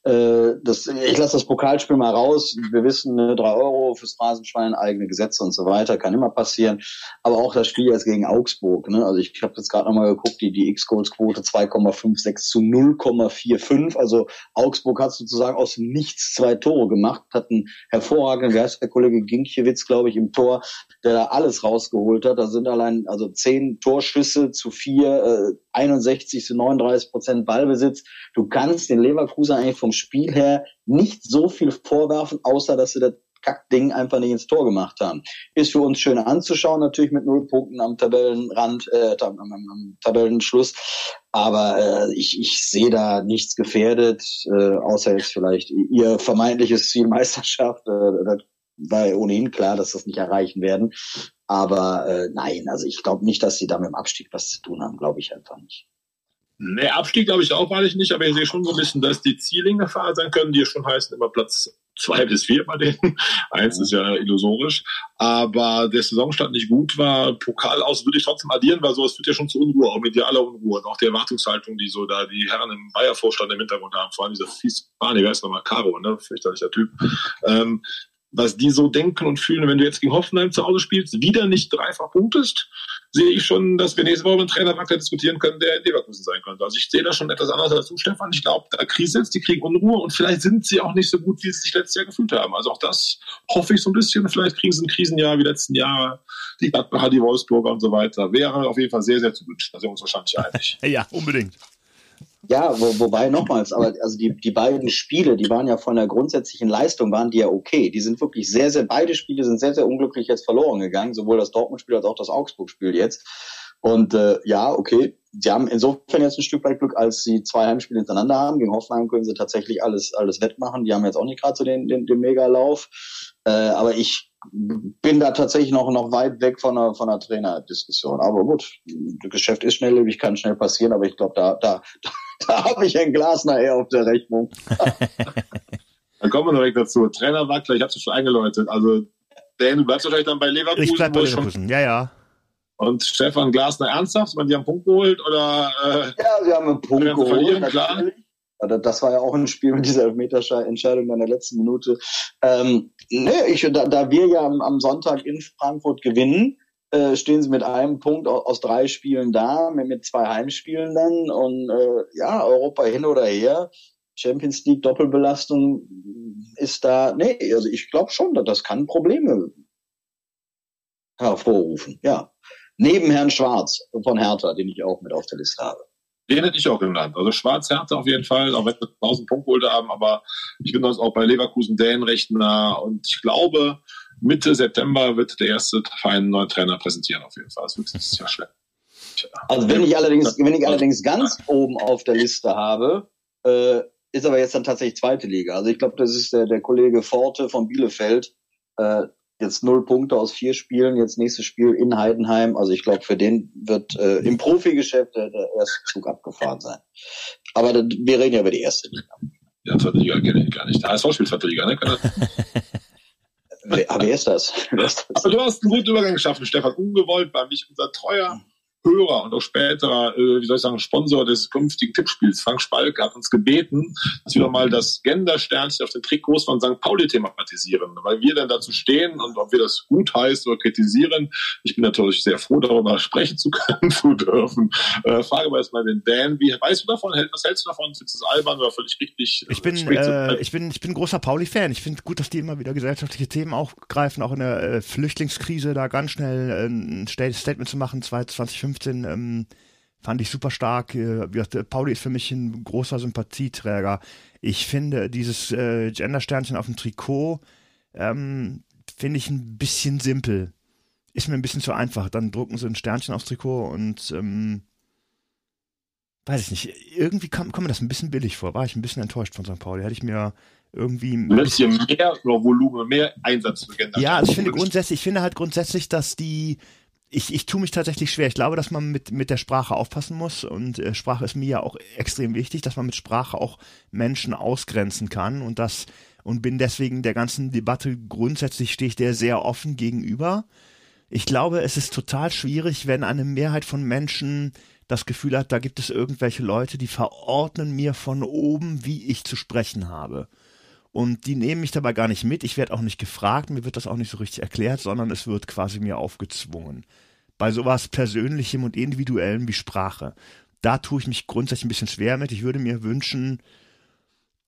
[SPEAKER 4] Äh, das, ich lasse das Pokalspiel mal raus. Wir wissen, ne, drei Euro fürs Phrasenschwein, eigene Gesetze und so weiter, kann immer passieren. Aber auch das Spiel jetzt gegen Augsburg. Ne? Also ich, ich habe jetzt gerade nochmal geguckt, die, die X-Goals-Quote 2,56 zu 0,45. Also Augsburg hat sozusagen aus nichts zwei Tore gemacht, hat einen hervorragenden, wie heißt der Kollege Ginkiewicz, glaube ich, im Tor, der da alles rausgeholt hat. Da sind allein also zehn Torschüsse zu vier, äh, 61 zu 39 Prozent Ballbesitz. Du kannst den Leverkusen eigentlich vom Spiel her nicht so viel vorwerfen, außer dass sie das Kackding einfach nicht ins Tor gemacht haben. Ist für uns schön anzuschauen, natürlich mit null Punkten am Tabellenrand, äh, am, am, am Tabellenschluss. Aber äh, ich, ich sehe da nichts gefährdet, äh, außer jetzt vielleicht ihr vermeintliches Ziel Meisterschaft. Äh, das war ohnehin klar, dass das nicht erreichen werden. Aber äh, nein, also ich glaube nicht, dass sie da mit dem Abstieg was zu tun haben, glaube ich einfach nicht.
[SPEAKER 3] Nee, Abstieg glaube ich auch, weil ich nicht, aber ich sehe schon so ein bisschen, dass die Ziele in Gefahr sein können, die schon heißen immer Platz zwei bis vier bei denen. *laughs* Eins ist ja illusorisch. Aber der Saisonstart nicht gut war. Pokal aus würde ich trotzdem addieren, weil sowas führt ja schon zu Unruhe, auch medialer Unruhe. Und auch die Erwartungshaltung, die so da die Herren im Bayer-Vorstand im Hintergrund haben, vor allem dieser fies, nee, wer ist nochmal? Caro, ne? Fürchterlicher Typ. Ähm, was die so denken und fühlen, wenn du jetzt gegen Hoffenheim zu Hause spielst, wieder nicht dreifach punktest, sehe ich schon, dass wir nächste Woche mit Trainer Wacker diskutieren können, der in Leverkusen sein könnte. Also ich sehe das schon etwas anders als du, Stefan. Ich glaube, da Krise jetzt, die kriegen Unruhe und vielleicht sind sie auch nicht so gut, wie sie sich letztes Jahr gefühlt haben. Also auch das hoffe ich so ein bisschen. Vielleicht kriegen sie ein Krisenjahr wie letzten Jahre, die Gladbacher, die Wolfsburger und so weiter. Wäre auf jeden Fall sehr, sehr zu wünschen. Da sind wir uns wahrscheinlich einig. *laughs*
[SPEAKER 5] ja, unbedingt.
[SPEAKER 4] Ja, wo, wobei nochmals, aber also die, die beiden Spiele, die waren ja von der grundsätzlichen Leistung, waren die ja okay. Die sind wirklich sehr, sehr, beide Spiele sind sehr, sehr unglücklich jetzt verloren gegangen, sowohl das Dortmund-Spiel als auch das Augsburg-Spiel jetzt. Und äh, ja, okay, sie haben insofern jetzt ein Stück weit Glück, als sie zwei Heimspiele hintereinander haben. Gegen Hoffenheim können sie tatsächlich alles, alles wettmachen. Die haben jetzt auch nicht gerade so den, den, den Megalauf. Äh, aber ich bin da tatsächlich noch, noch weit weg von einer, von einer Trainerdiskussion. Aber gut, das Geschäft ist schnelllebig, kann schnell passieren, aber ich glaube, da, da, *laughs* da, da habe ich ein Glas nachher auf der Rechnung. *laughs*
[SPEAKER 3] dann kommen wir direkt dazu. Trainerwackler, ich habe es schon eingeläutet. Also, Dan, du bleibst wahrscheinlich dann bei Leverkusen.
[SPEAKER 5] Ich bleib bei Leverkusen, ja, ja.
[SPEAKER 3] Und Stefan Glasner ernsthaft? Man, die haben einen Punkt geholt oder?
[SPEAKER 4] Äh, ja, sie haben einen Punkt geholt. Klar. Das war ja auch ein Spiel mit dieser Elfmeterentscheidung in der letzten Minute. Ähm, ne, ich, da, da wir ja am, Sonntag in Frankfurt gewinnen, äh, stehen sie mit einem Punkt aus, drei Spielen da, mit, mit zwei Heimspielen dann. Und äh, ja, Europa hin oder her. Champions League Doppelbelastung ist da, nee, also ich glaube schon, das kann Probleme hervorrufen, ja. Neben Herrn Schwarz von Hertha, den ich auch mit auf der Liste habe.
[SPEAKER 3] Den hätte ich auch genannt. Also Schwarz-Hertha auf jeden Fall, auch wenn wir 1000 Punkte haben, aber ich bin uns auch bei Leverkusen Dänen recht nah und ich glaube, Mitte September wird der erste Verein einen neuen Trainer präsentieren auf jeden Fall. Das wird ja schlimm.
[SPEAKER 4] Also wenn ich allerdings, wenn ich allerdings ganz oben auf der Liste habe, äh, ist aber jetzt dann tatsächlich zweite Liga. Also ich glaube, das ist der, der Kollege Forte von Bielefeld. Äh, jetzt null Punkte aus vier Spielen, jetzt nächstes Spiel in Heidenheim. Also ich glaube, für den wird äh, im Profigeschäft der, der erste Zug abgefahren sein. Aber das, wir reden ja über die erste Liga.
[SPEAKER 3] Ja, zweite Liga kenne ich gar nicht. Der HSV spielt zweite Liga, ne? *laughs*
[SPEAKER 4] wer, wer, ist das? wer ist
[SPEAKER 3] das? Aber du hast einen guten Übergang geschaffen, Stefan. Ungewollt war mich unser treuer Hörer und auch späterer, äh, wie soll ich sagen, Sponsor des künftigen Tippspiels, Frank Spalk, hat uns gebeten, dass wir mal das Gender-Sternchen auf den Trikots von St. Pauli thematisieren, weil wir dann dazu stehen und ob wir das gut heißen oder kritisieren. Ich bin natürlich sehr froh, darüber sprechen zu *laughs* können, zu dürfen. Äh, frage mal erstmal den Dan, wie weißt du davon? Was hältst du davon? Findest du das albern oder völlig richtig?
[SPEAKER 5] Ich bin, äh, ich bin, ich bin großer Pauli-Fan. Ich finde gut, dass die immer wieder gesellschaftliche Themen aufgreifen, auch in der äh, Flüchtlingskrise da ganz schnell äh, ein Statement zu machen, 2015 2015 ähm, fand ich super stark. Äh, Pauli ist für mich ein großer Sympathieträger. Ich finde dieses äh, Gender-Sternchen auf dem Trikot ähm, finde ich ein bisschen simpel. Ist mir ein bisschen zu einfach. Dann drucken sie ein Sternchen aufs Trikot und ähm, weiß ich nicht. Irgendwie kommt kam mir das ein bisschen billig vor. War ich ein bisschen enttäuscht von St. Pauli. Hätte ich mir irgendwie ein
[SPEAKER 3] bisschen mehr Volumen, mehr Einsatz für
[SPEAKER 5] Gender. Ja, also ich finde grundsätzlich, ich finde halt grundsätzlich, dass die ich, ich tue mich tatsächlich schwer. Ich glaube, dass man mit, mit der Sprache aufpassen muss und äh, Sprache ist mir ja auch extrem wichtig, dass man mit Sprache auch Menschen ausgrenzen kann und das und bin deswegen der ganzen Debatte grundsätzlich stehe ich der sehr offen gegenüber. Ich glaube, es ist total schwierig, wenn eine Mehrheit von Menschen das Gefühl hat, da gibt es irgendwelche Leute, die verordnen mir von oben, wie ich zu sprechen habe. Und die nehmen mich dabei gar nicht mit. Ich werde auch nicht gefragt, mir wird das auch nicht so richtig erklärt, sondern es wird quasi mir aufgezwungen. Bei sowas Persönlichem und Individuellem wie Sprache. Da tue ich mich grundsätzlich ein bisschen schwer mit. Ich würde mir wünschen,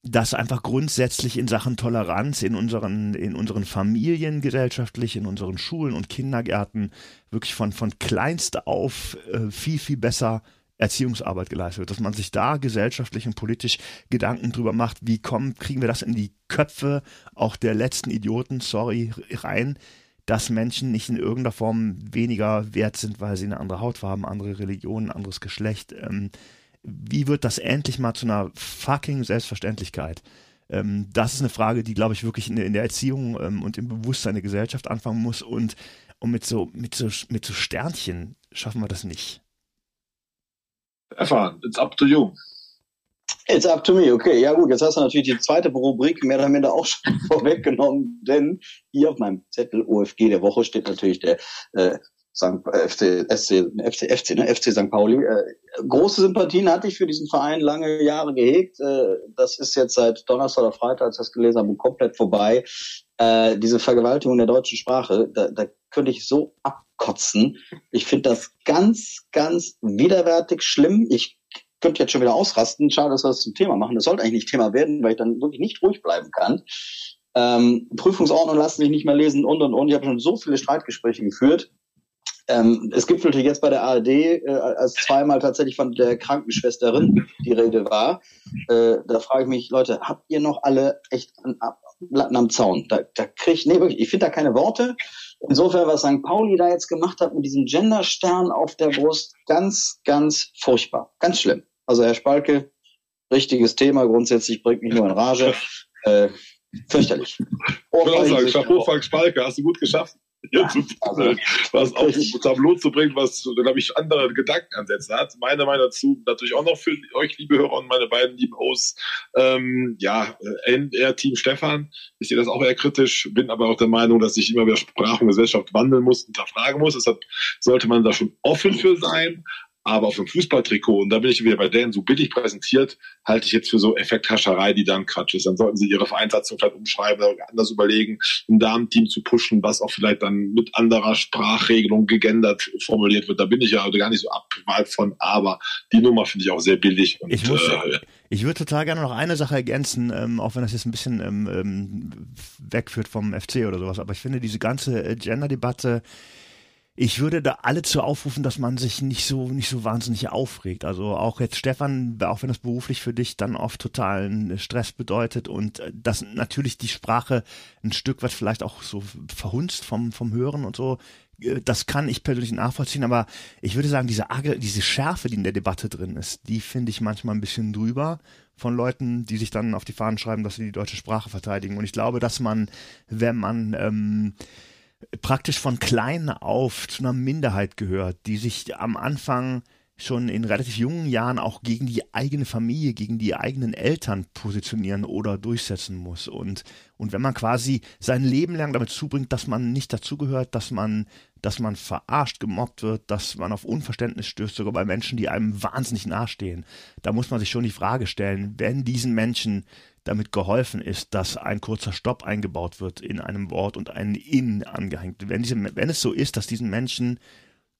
[SPEAKER 5] dass einfach grundsätzlich in Sachen Toleranz in unseren, in unseren Familien gesellschaftlich, in unseren Schulen und Kindergärten wirklich von, von kleinst auf äh, viel, viel besser Erziehungsarbeit geleistet wird, dass man sich da gesellschaftlich und politisch Gedanken drüber macht, wie kommen, kriegen wir das in die Köpfe auch der letzten Idioten, sorry, rein, dass Menschen nicht in irgendeiner Form weniger wert sind, weil sie eine andere Hautfarbe, andere Religion, ein anderes Geschlecht, ähm, wie wird das endlich mal zu einer fucking Selbstverständlichkeit? Ähm, das ist eine Frage, die, glaube ich, wirklich in, in der Erziehung ähm, und im Bewusstsein der Gesellschaft anfangen muss. Und, und mit, so, mit, so, mit so Sternchen schaffen wir das nicht.
[SPEAKER 3] Erfahren, it's up to you.
[SPEAKER 4] It's up to me, okay. Ja gut, jetzt hast du natürlich die zweite Rubrik mehr oder minder auch schon *laughs* vorweggenommen, denn hier auf meinem Zettel OFG der Woche steht natürlich der äh, St. FC, FC, FC, FC, ne? FC St. Pauli. Äh, große Sympathien hatte ich für diesen Verein lange Jahre gehegt. Äh, das ist jetzt seit Donnerstag oder Freitag, als ich das gelesen habe, komplett vorbei. Äh, diese Vergewaltigung der deutschen Sprache, da, da könnte ich so abkotzen. Ich finde das ganz, ganz widerwärtig schlimm. Ich könnte jetzt schon wieder ausrasten. Schade, dass wir das zum Thema machen. Das sollte eigentlich nicht Thema werden, weil ich dann wirklich nicht ruhig bleiben kann. Ähm, Prüfungsordnung lassen sich nicht mehr lesen und und und. Ich habe schon so viele Streitgespräche geführt ähm, es gibt natürlich jetzt bei der ARD, äh, als zweimal tatsächlich von der Krankenschwesterin die Rede war. Äh, da frage ich mich, Leute, habt ihr noch alle echt einen Latten am Zaun? Da, da kriege ich, nee, wirklich, ich finde da keine Worte. Insofern, was St. Pauli da jetzt gemacht hat mit diesem Genderstern auf der Brust, ganz, ganz furchtbar. Ganz schlimm. Also Herr Spalke, richtiges Thema, grundsätzlich bringt mich nur in Rage. Äh, fürchterlich.
[SPEAKER 3] Ich will auch sagen, Chapeau, Frank Spalke, hast du gut geschafft ja, zu, also, was auf Tableau zu bringen, was, glaube ich, andere Gedankenansätze hat. Meine Meinung dazu natürlich auch noch für euch, liebe Hörer und meine beiden lieben Hosts. Ähm, ja, eher Team Stefan. Ich sehe das auch eher kritisch, bin aber auch der Meinung, dass sich immer wieder Sprache und Gesellschaft wandeln muss, hinterfragen muss. Deshalb sollte man da schon offen für sein. Aber auf dem Fußballtrikot, und da bin ich wieder bei denen so billig präsentiert, halte ich jetzt für so Effekthascherei, die dann Quatsch ist. Dann sollten sie ihre Vereinsatzung vielleicht umschreiben oder anders überlegen, ein Damenteam zu pushen, was auch vielleicht dann mit anderer Sprachregelung gegendert formuliert wird. Da bin ich ja also gar nicht so abgewalt von, aber die Nummer finde ich auch sehr billig. Und,
[SPEAKER 5] ich, muss, äh, ich würde total gerne noch eine Sache ergänzen, ähm, auch wenn das jetzt ein bisschen ähm, ähm wegführt vom FC oder sowas, aber ich finde diese ganze äh, Gender-Debatte, ich würde da alle zu aufrufen, dass man sich nicht so nicht so wahnsinnig aufregt. Also auch jetzt Stefan, auch wenn das beruflich für dich dann oft totalen Stress bedeutet und äh, dass natürlich die Sprache ein Stück weit vielleicht auch so verhunzt vom vom Hören und so. Äh, das kann ich persönlich nachvollziehen, aber ich würde sagen, diese diese Schärfe, die in der Debatte drin ist, die finde ich manchmal ein bisschen drüber von Leuten, die sich dann auf die Fahnen schreiben, dass sie die deutsche Sprache verteidigen. Und ich glaube, dass man, wenn man ähm, praktisch von klein auf zu einer Minderheit gehört, die sich am Anfang schon in relativ jungen Jahren auch gegen die eigene Familie, gegen die eigenen Eltern positionieren oder durchsetzen muss. Und, und wenn man quasi sein Leben lang damit zubringt, dass man nicht dazugehört, dass man, dass man verarscht, gemobbt wird, dass man auf Unverständnis stößt, sogar bei Menschen, die einem wahnsinnig nahestehen, da muss man sich schon die Frage stellen, wenn diesen Menschen damit geholfen ist, dass ein kurzer Stopp eingebaut wird in einem Wort und ein in angehängt. Wenn, diese, wenn es so ist, dass diesen Menschen,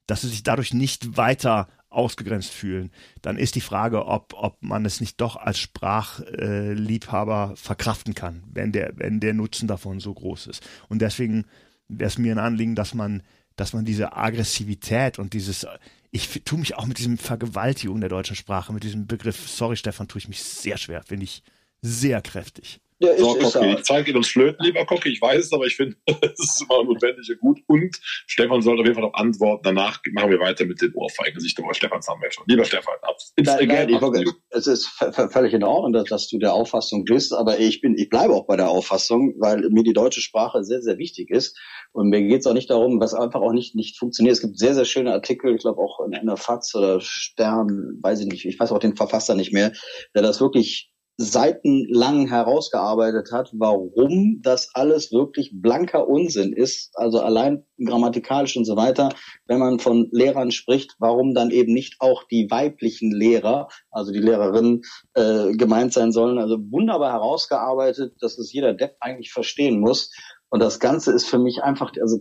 [SPEAKER 5] dass sie sich dadurch nicht weiter ausgegrenzt fühlen, dann ist die Frage, ob, ob man es nicht doch als Sprachliebhaber verkraften kann, wenn der, wenn der Nutzen davon so groß ist. Und deswegen wäre es mir ein Anliegen, dass man, dass man diese Aggressivität und dieses, ich tue mich auch mit diesem Vergewaltigung der deutschen Sprache, mit diesem Begriff, sorry Stefan, tue ich mich sehr schwer, finde ich sehr kräftig.
[SPEAKER 3] Ja, ist, so, ist Cocki, ich zeige Ihnen uns Flöten, lieber Cocki, ich weiß es, aber ich finde, *laughs* es ist immer notwendig und gut. Und Stefan sollte auf jeden Fall noch antworten. Danach machen wir weiter mit den Ohrfeigengesichtern, weil Stefan haben wir schon. Lieber Stefan, ab,
[SPEAKER 4] nein, nein, ich, es ist völlig in Ordnung, dass, dass, du der Auffassung bist, aber ich bin, ich bleibe auch bei der Auffassung, weil mir die deutsche Sprache sehr, sehr wichtig ist. Und mir geht es auch nicht darum, was einfach auch nicht, nicht funktioniert. Es gibt sehr, sehr schöne Artikel, ich glaube auch in der FAZ oder Stern, weiß ich nicht, ich weiß auch den Verfasser nicht mehr, der das wirklich seitenlang herausgearbeitet hat, warum das alles wirklich blanker Unsinn ist, also allein grammatikalisch und so weiter, wenn man von Lehrern spricht, warum dann eben nicht auch die weiblichen Lehrer, also die Lehrerinnen, äh, gemeint sein sollen. Also wunderbar herausgearbeitet, dass es jeder Depp eigentlich verstehen muss. Und das Ganze ist für mich einfach, also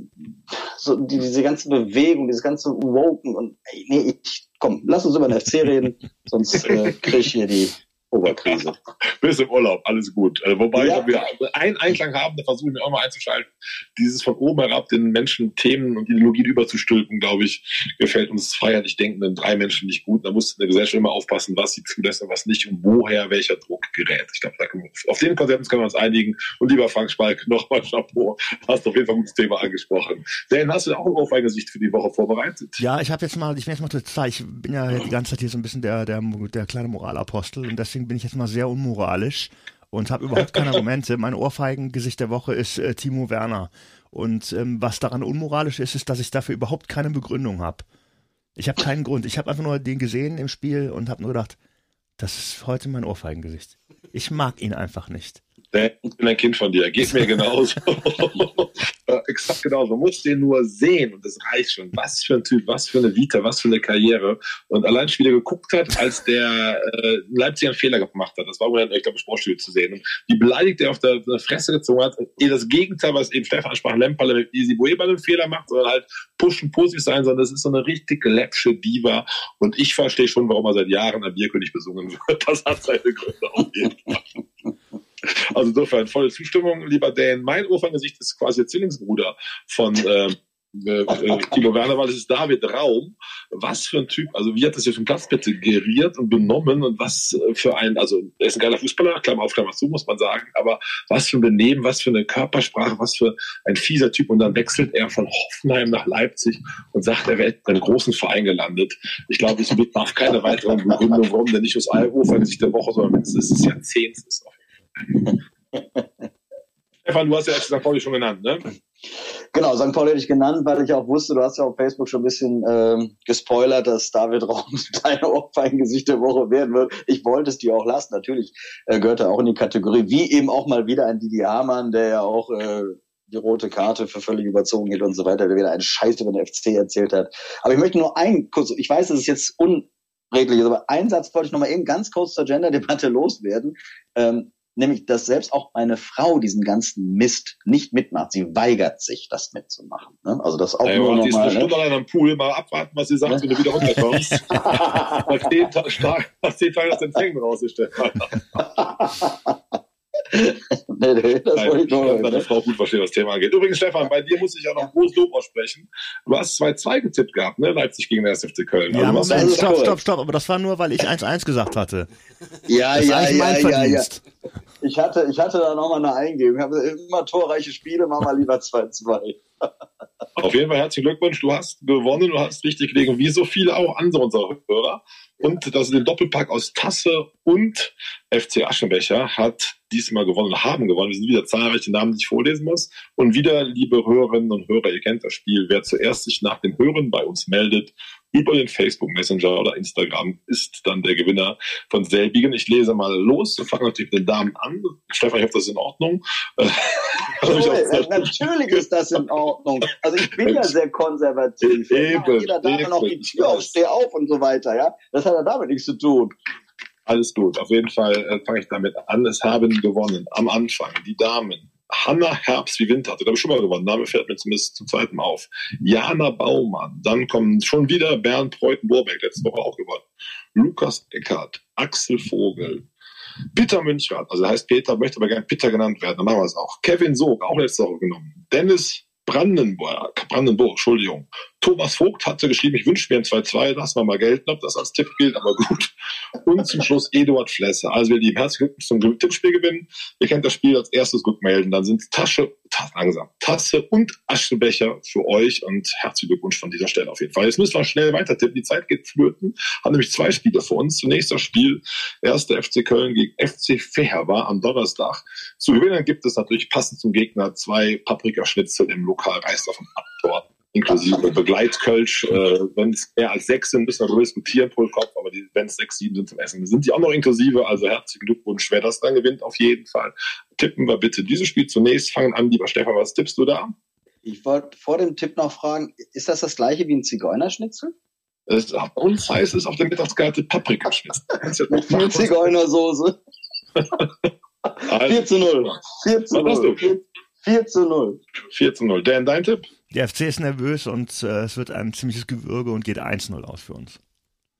[SPEAKER 4] so die, diese ganze Bewegung, dieses ganze Woken und ey, nee, ich komm, lass uns über den FC reden, sonst äh, krieg ich hier die Oberkrise. *laughs*
[SPEAKER 3] Bist im Urlaub, alles gut. Äh, wobei ja. wir einen Einklang haben, da versuche ich mir auch mal einzuschalten. Dieses von oben herab den Menschen Themen und Ideologien überzustülpen, glaube ich, gefällt uns freiheitlich denkenden drei Menschen nicht gut. Da muss eine Gesellschaft immer aufpassen, was sie zulässt und was nicht und woher welcher Druck gerät. Ich glaube, auf den Konzept können wir uns einigen. Und lieber Frank Spalk, *laughs* nochmal Chapeau. Hast auf jeden Fall ein gutes Thema angesprochen. Dan, hast du auch auf eine Sicht für die Woche vorbereitet?
[SPEAKER 5] Ja, ich habe jetzt mal, ich bin jetzt mal total, ich bin ja die ganze Zeit hier so ein bisschen der, der, der kleine Moralapostel und deswegen deswegen bin ich jetzt mal sehr unmoralisch und habe überhaupt keine *laughs* Argumente. Mein Ohrfeigengesicht der Woche ist äh, Timo Werner. Und ähm, was daran unmoralisch ist, ist, dass ich dafür überhaupt keine Begründung habe. Ich habe keinen Grund. Ich habe einfach nur den gesehen im Spiel und habe nur gedacht, das ist heute mein Ohrfeigengesicht. Ich mag ihn einfach nicht.
[SPEAKER 3] Ich bin ein Kind von dir. Geht mir genauso. *laughs* Exakt genauso. Man muss den nur sehen und das reicht schon. Was für ein Typ, was für eine Vita, was für eine Karriere. Und allein schon wieder geguckt hat, als der äh, Leipzig einen Fehler gemacht hat. Das war wohl, ich glaube, Sportstudio zu sehen. Und wie beleidigt er auf der, der Fresse gezogen hat. Eher das Gegenteil, was eben Stefan sprach, Lemperle mit Easy Boe bei einem Fehler macht, sondern halt pushen, positiv sein, sondern das ist so eine richtig läppsche Diva. Und ich verstehe schon, warum er seit Jahren ein Bierkönig besungen wird. Das hat seine Gründe auf jeden Fall. Also insofern volle Zustimmung, lieber Dan. Mein Ohrfeingesicht ist quasi der Zwillingsbruder von ähm, äh, äh, Timo Werner, weil es ist David Raum. Was für ein Typ, also wie hat das hier vom Platz bitte geriert und benommen und was für ein, also er ist ein geiler Fußballer, Klammer auf, Klammer zu, muss man sagen, aber was für ein Benehmen, was für eine Körpersprache, was für ein fieser Typ und dann wechselt er von Hoffenheim nach Leipzig und sagt, er wäre in einem großen Verein gelandet. Ich glaube, es bedarf keine weiteren Begründung, warum der nicht aus Ohrfeingesicht der Woche, sondern mindestens des Jahrzehnts ist. Auf *laughs* Stefan, du hast ja St. Pauli schon genannt, ne?
[SPEAKER 4] Genau, St. Pauli hätte ich genannt, weil ich auch wusste, du hast ja auf Facebook schon ein bisschen ähm, gespoilert, dass David Raum *laughs* deine Ohrfeigengesicht der Woche werden wird. Ich wollte es dir auch lassen. Natürlich äh, gehört er auch in die Kategorie, wie eben auch mal wieder ein Didi Hamann, der ja auch äh, die rote Karte für völlig überzogen geht und so weiter, der wieder einen Scheiß über den FC erzählt hat. Aber ich möchte nur ein kurz, ich weiß, es ist jetzt unredlich, aber einen Satz wollte ich noch mal eben ganz kurz zur Gender-Debatte loswerden. Ähm, nämlich dass selbst auch meine Frau diesen ganzen Mist nicht mitmacht. Sie weigert sich, das mitzumachen. Ne? Also das auch
[SPEAKER 3] ja,
[SPEAKER 4] nur
[SPEAKER 3] ist eine Stunde ne? am Pool, mal abwarten, was sie sagt, wenn du wieder runterkommst. nach zehn Tagen aus den Zängen rausgestellt. nee, nee, das Nein, wollte ich nur. Deine ne? Frau gut verstehen, was das Thema angeht. Übrigens, Stefan, bei dir muss ich ja noch groß Lob aussprechen. Du hast 2-2 getippt gehabt, ne? Leipzig gegen der SFC Köln.
[SPEAKER 5] Ja, also, Moment, stopp, stopp, stopp. Aber das war nur, weil ich 1-1 gesagt hatte.
[SPEAKER 4] Ja, das ja, ja, ja, ja. Ich hatte, ich hatte da nochmal eine Eingebung. Ich habe immer torreiche Spiele, mach mal lieber 2-2. *laughs*
[SPEAKER 3] Auf jeden Fall herzlichen Glückwunsch. Du hast gewonnen, du hast richtig gelegen, wie so viele auch andere unserer Hörer. Und das ist den Doppelpack aus Tasse und FC Aschenbecher hat diesmal gewonnen, haben gewonnen. Wir sind wieder zahlreiche Namen, die ich vorlesen muss. Und wieder, liebe Hörerinnen und Hörer, ihr kennt das Spiel. Wer zuerst sich nach dem Hören bei uns meldet, über den Facebook Messenger oder Instagram ist dann der Gewinner von selbigen. Ich lese mal los. Wir fangen natürlich mit den Damen an. Stefan, ich hoffe, das ist in Ordnung. *laughs*
[SPEAKER 4] Cool, natürlich ist das in Ordnung. Also ich bin ja sehr konservativ. Eben, jeder eben, noch die Tür auf, steh auf und so weiter. Ja, Das hat ja damit nichts zu tun.
[SPEAKER 3] Alles gut. Auf jeden Fall äh, fange ich damit an. Es haben gewonnen am Anfang die Damen Hanna Herbst wie Winter, hatte glaube ich schon mal gewonnen. Name fällt mir zumindest zum zweiten Mal auf. Jana Baumann, dann kommen schon wieder Bernd Preuten-Borbeck, letzte Woche auch gewonnen. Lukas Eckert, Axel Vogel, Peter Münchrath, also heißt Peter, möchte aber gerne Peter genannt werden, dann machen wir es auch. Kevin Sog, auch letzte Woche genommen. Dennis Brandenburg, Brandenburg, Entschuldigung. Thomas Vogt hatte geschrieben, ich wünsche mir ein 2-2, lass mal mal gelten, ob das als Tipp gilt, aber gut. Und zum Schluss Eduard Flesser. Also wir lieben herzlich zum Tippspiel gewinnen. Ihr kennt das Spiel als erstes rückmelden. Dann sind Tasche, Tasse, langsam, Tasse und Aschenbecher für euch und herzlichen Glückwunsch von dieser Stelle auf jeden Fall. Jetzt müssen wir schnell weiter tippen. Die Zeit geht flöten. Haben nämlich zwei Spiele vor uns. Zunächst das Spiel, erste FC Köln gegen FC Feherbar am Donnerstag. Zu gewinnen gibt es natürlich passend zum Gegner zwei Paprikaschnitzel im Lokal Reisdorf und Abdorf inklusive Begleitkölsch. Äh, wenn es mehr als sechs sind, müssen wir darüber diskutieren pro Kopf, aber wenn es sechs, sieben sind zum Essen, sind die auch noch inklusive. Also herzlichen Glückwunsch, wer das dann gewinnt, auf jeden Fall. Tippen wir bitte dieses Spiel zunächst. Fangen an, lieber Stefan, was tippst du da?
[SPEAKER 4] Ich wollte vor dem Tipp noch fragen, ist das das gleiche wie ein Zigeunerschnitzel?
[SPEAKER 3] Es, bei uns heißt es auf der Mittagskarte Paprikaschnitzel.
[SPEAKER 4] Mit Zigeunersoße. *laughs* 4 zu 0. 4 zu 0. 4 zu 0.
[SPEAKER 3] 4 zu 0. Dan, dein Tipp?
[SPEAKER 5] Der FC ist nervös und äh, es wird ein ziemliches Gewürge und geht 1-0 aus für uns.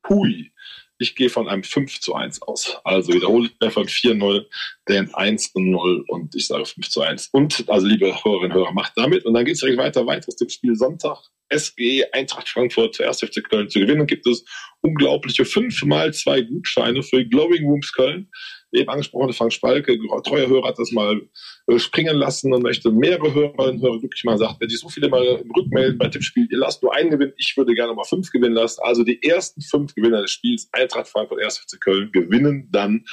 [SPEAKER 3] Hui. Ich gehe von einem 5 zu 1 aus. Also wiederhole ich Stefan 4-0, Dan 1 zu 0 und ich sage 5 zu 1. Und also liebe Hörerinnen und Hörer, macht damit. Und dann geht es direkt weiter. Weiteres Tippspiel Sonntag. SG Eintracht Frankfurt für 1. FC Köln zu gewinnen. Gibt es unglaubliche 5 mal 2 Gutscheine für Glowing Rooms Köln eben angesprochene Frank Spalke, treuer Hörer, hat das mal äh, springen lassen und möchte mehrere Hörerinnen und Hörer wirklich mal sagt, wenn sich so viele mal rückmelden bei Tippspiel, ihr lasst nur einen gewinnen, ich würde gerne mal fünf gewinnen lassen. Also die ersten fünf Gewinner des Spiels, Eintracht Frankfurt, 1. FC Köln, gewinnen dann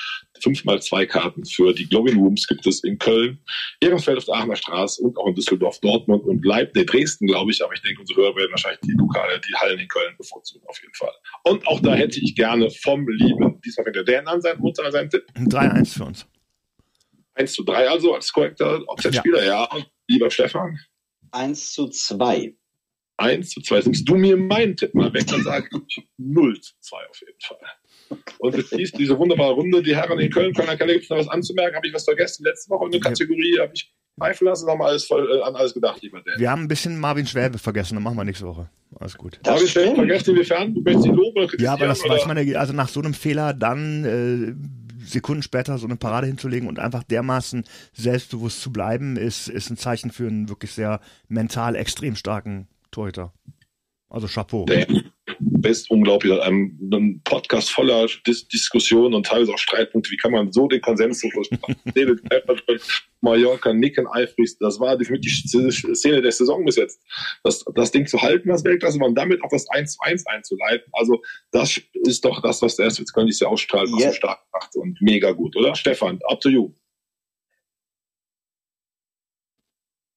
[SPEAKER 3] fünfmal zwei Karten für die Glowing Rooms gibt es in Köln, Ehrenfeld auf der Aachener Straße und auch in Düsseldorf, Dortmund und Leipzig, Dresden, glaube ich, aber ich denke, unsere Hörer werden wahrscheinlich die Lokale, die Hallen in Köln bevorzugen, auf jeden Fall. Und auch da hätte ich gerne vom Lieben, diesmal fängt der Dan an, sein Mutter, sein Tipp.
[SPEAKER 5] 3-1 für uns.
[SPEAKER 3] 1 zu 3 also als korrekter Offset-Spieler, ja. ja. Und lieber Stefan?
[SPEAKER 4] 1 zu 2.
[SPEAKER 3] 1 zu 2. Nimmst du mir meinen Tipp mal weg, dann sage ich 0 zu 2 auf jeden Fall. Und es hieß diese wunderbare Runde, die Herren in Köln, Kölner Kalle, gibt es noch was anzumerken? Habe ich was vergessen? Letzte Woche eine Kategorie habe ich pfeifen lassen, haben wir alles voll, äh, an alles gedacht, lieber Dan.
[SPEAKER 5] Wir haben ein bisschen Marvin Schwäbe vergessen, dann machen wir nächste Woche. Alles gut.
[SPEAKER 3] Das Marvin Schwäbe vergessen, inwiefern? Du möchtest ihn loben
[SPEAKER 5] Ja, aber das weiß man ja, also nach so einem Fehler dann äh, Sekunden später so eine Parade hinzulegen und einfach dermaßen selbstbewusst zu bleiben, ist, ist ein Zeichen für einen wirklich sehr mental extrem starken Torhüter. Also Chapeau.
[SPEAKER 3] Dan best unglaublich. Ein, ein Podcast voller Dis Diskussionen und teilweise auch Streitpunkte. Wie kann man so den Konsens so *laughs* David Mallorca nicken eifrigst. Das war für mich die Szene der Saison bis jetzt. Das, das Ding zu halten, das Weltklasse, und damit auch das 1 zu 1 einzuleiten. Also, das ist doch das, was der erste jetzt kann ich ja ausstrahlen, was yeah. so stark macht und mega gut, oder? Stefan, up to you.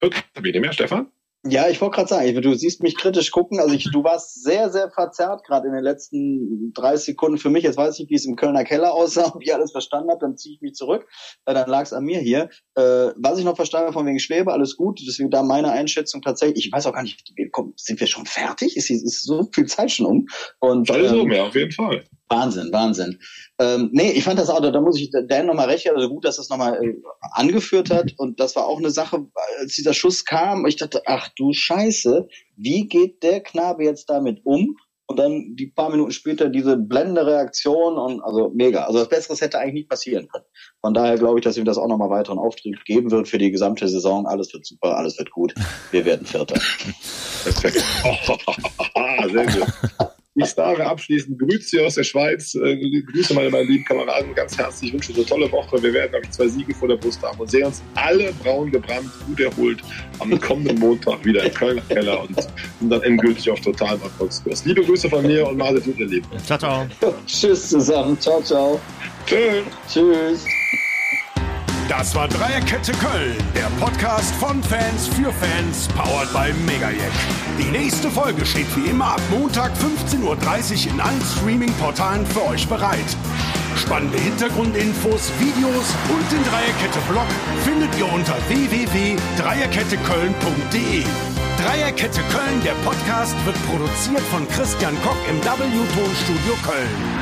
[SPEAKER 3] Okay, wie mehr, Stefan?
[SPEAKER 4] Ja, ich wollte gerade sagen, du siehst mich kritisch gucken. Also ich, du warst sehr, sehr verzerrt gerade in den letzten 30 Sekunden für mich. Jetzt weiß ich, wie es im Kölner Keller aussah, *laughs* ob ich alles verstanden habe, dann ziehe ich mich zurück. Äh, dann lag es an mir hier. Äh, was ich noch verstanden habe von wegen Schwebe, alles gut. Deswegen da meine Einschätzung tatsächlich. Ich weiß auch gar nicht, komm, sind wir schon fertig? Ist, ist so viel Zeit schon um? Und,
[SPEAKER 3] also, ähm, ja, auf jeden Fall.
[SPEAKER 4] Wahnsinn, Wahnsinn. Ähm, nee, ich fand das auch, da muss ich Dan nochmal recht, also gut, dass das nochmal äh, angeführt hat. Und das war auch eine Sache, als dieser Schuss kam, ich dachte, ach du Scheiße, wie geht der Knabe jetzt damit um? Und dann die paar Minuten später diese blendende Reaktion und also mega. Also das Besseres hätte eigentlich nicht passieren können. Von daher glaube ich, dass ihm das auch nochmal weiteren Auftrieb geben wird für die gesamte Saison. Alles wird super, alles wird gut. Wir werden Vierter. *laughs*
[SPEAKER 3] Perfekt. *laughs* Sehr gut. Ich sage abschließend Grüße aus der Schweiz. Äh, Grüße meine, meine lieben Kameraden ganz herzlich. Ich wünsche eine tolle Woche. Wir werden, glaube ich, zwei Siege vor der Brust haben und sehen uns alle braun gebrannt, gut erholt am kommenden Montag wieder im Kölner Keller und sind dann endgültig auf totalen Erfolgskurs. Liebe Grüße von mir und ihr Lieben.
[SPEAKER 5] Ciao, ciao. *laughs*
[SPEAKER 4] Tschüss zusammen. Ciao, ciao.
[SPEAKER 3] Tschüss.
[SPEAKER 4] Tschüss.
[SPEAKER 1] Das war Dreierkette Köln, der Podcast von Fans für Fans, powered by Megajack. Die nächste Folge steht wie immer ab Montag 15.30 Uhr in allen Streaming-Portalen für euch bereit. Spannende Hintergrundinfos, Videos und den Dreierkette-Blog findet ihr unter www.dreierketteköln.de. Dreierkette Köln, der Podcast, wird produziert von Christian Koch im W-Tonstudio Köln.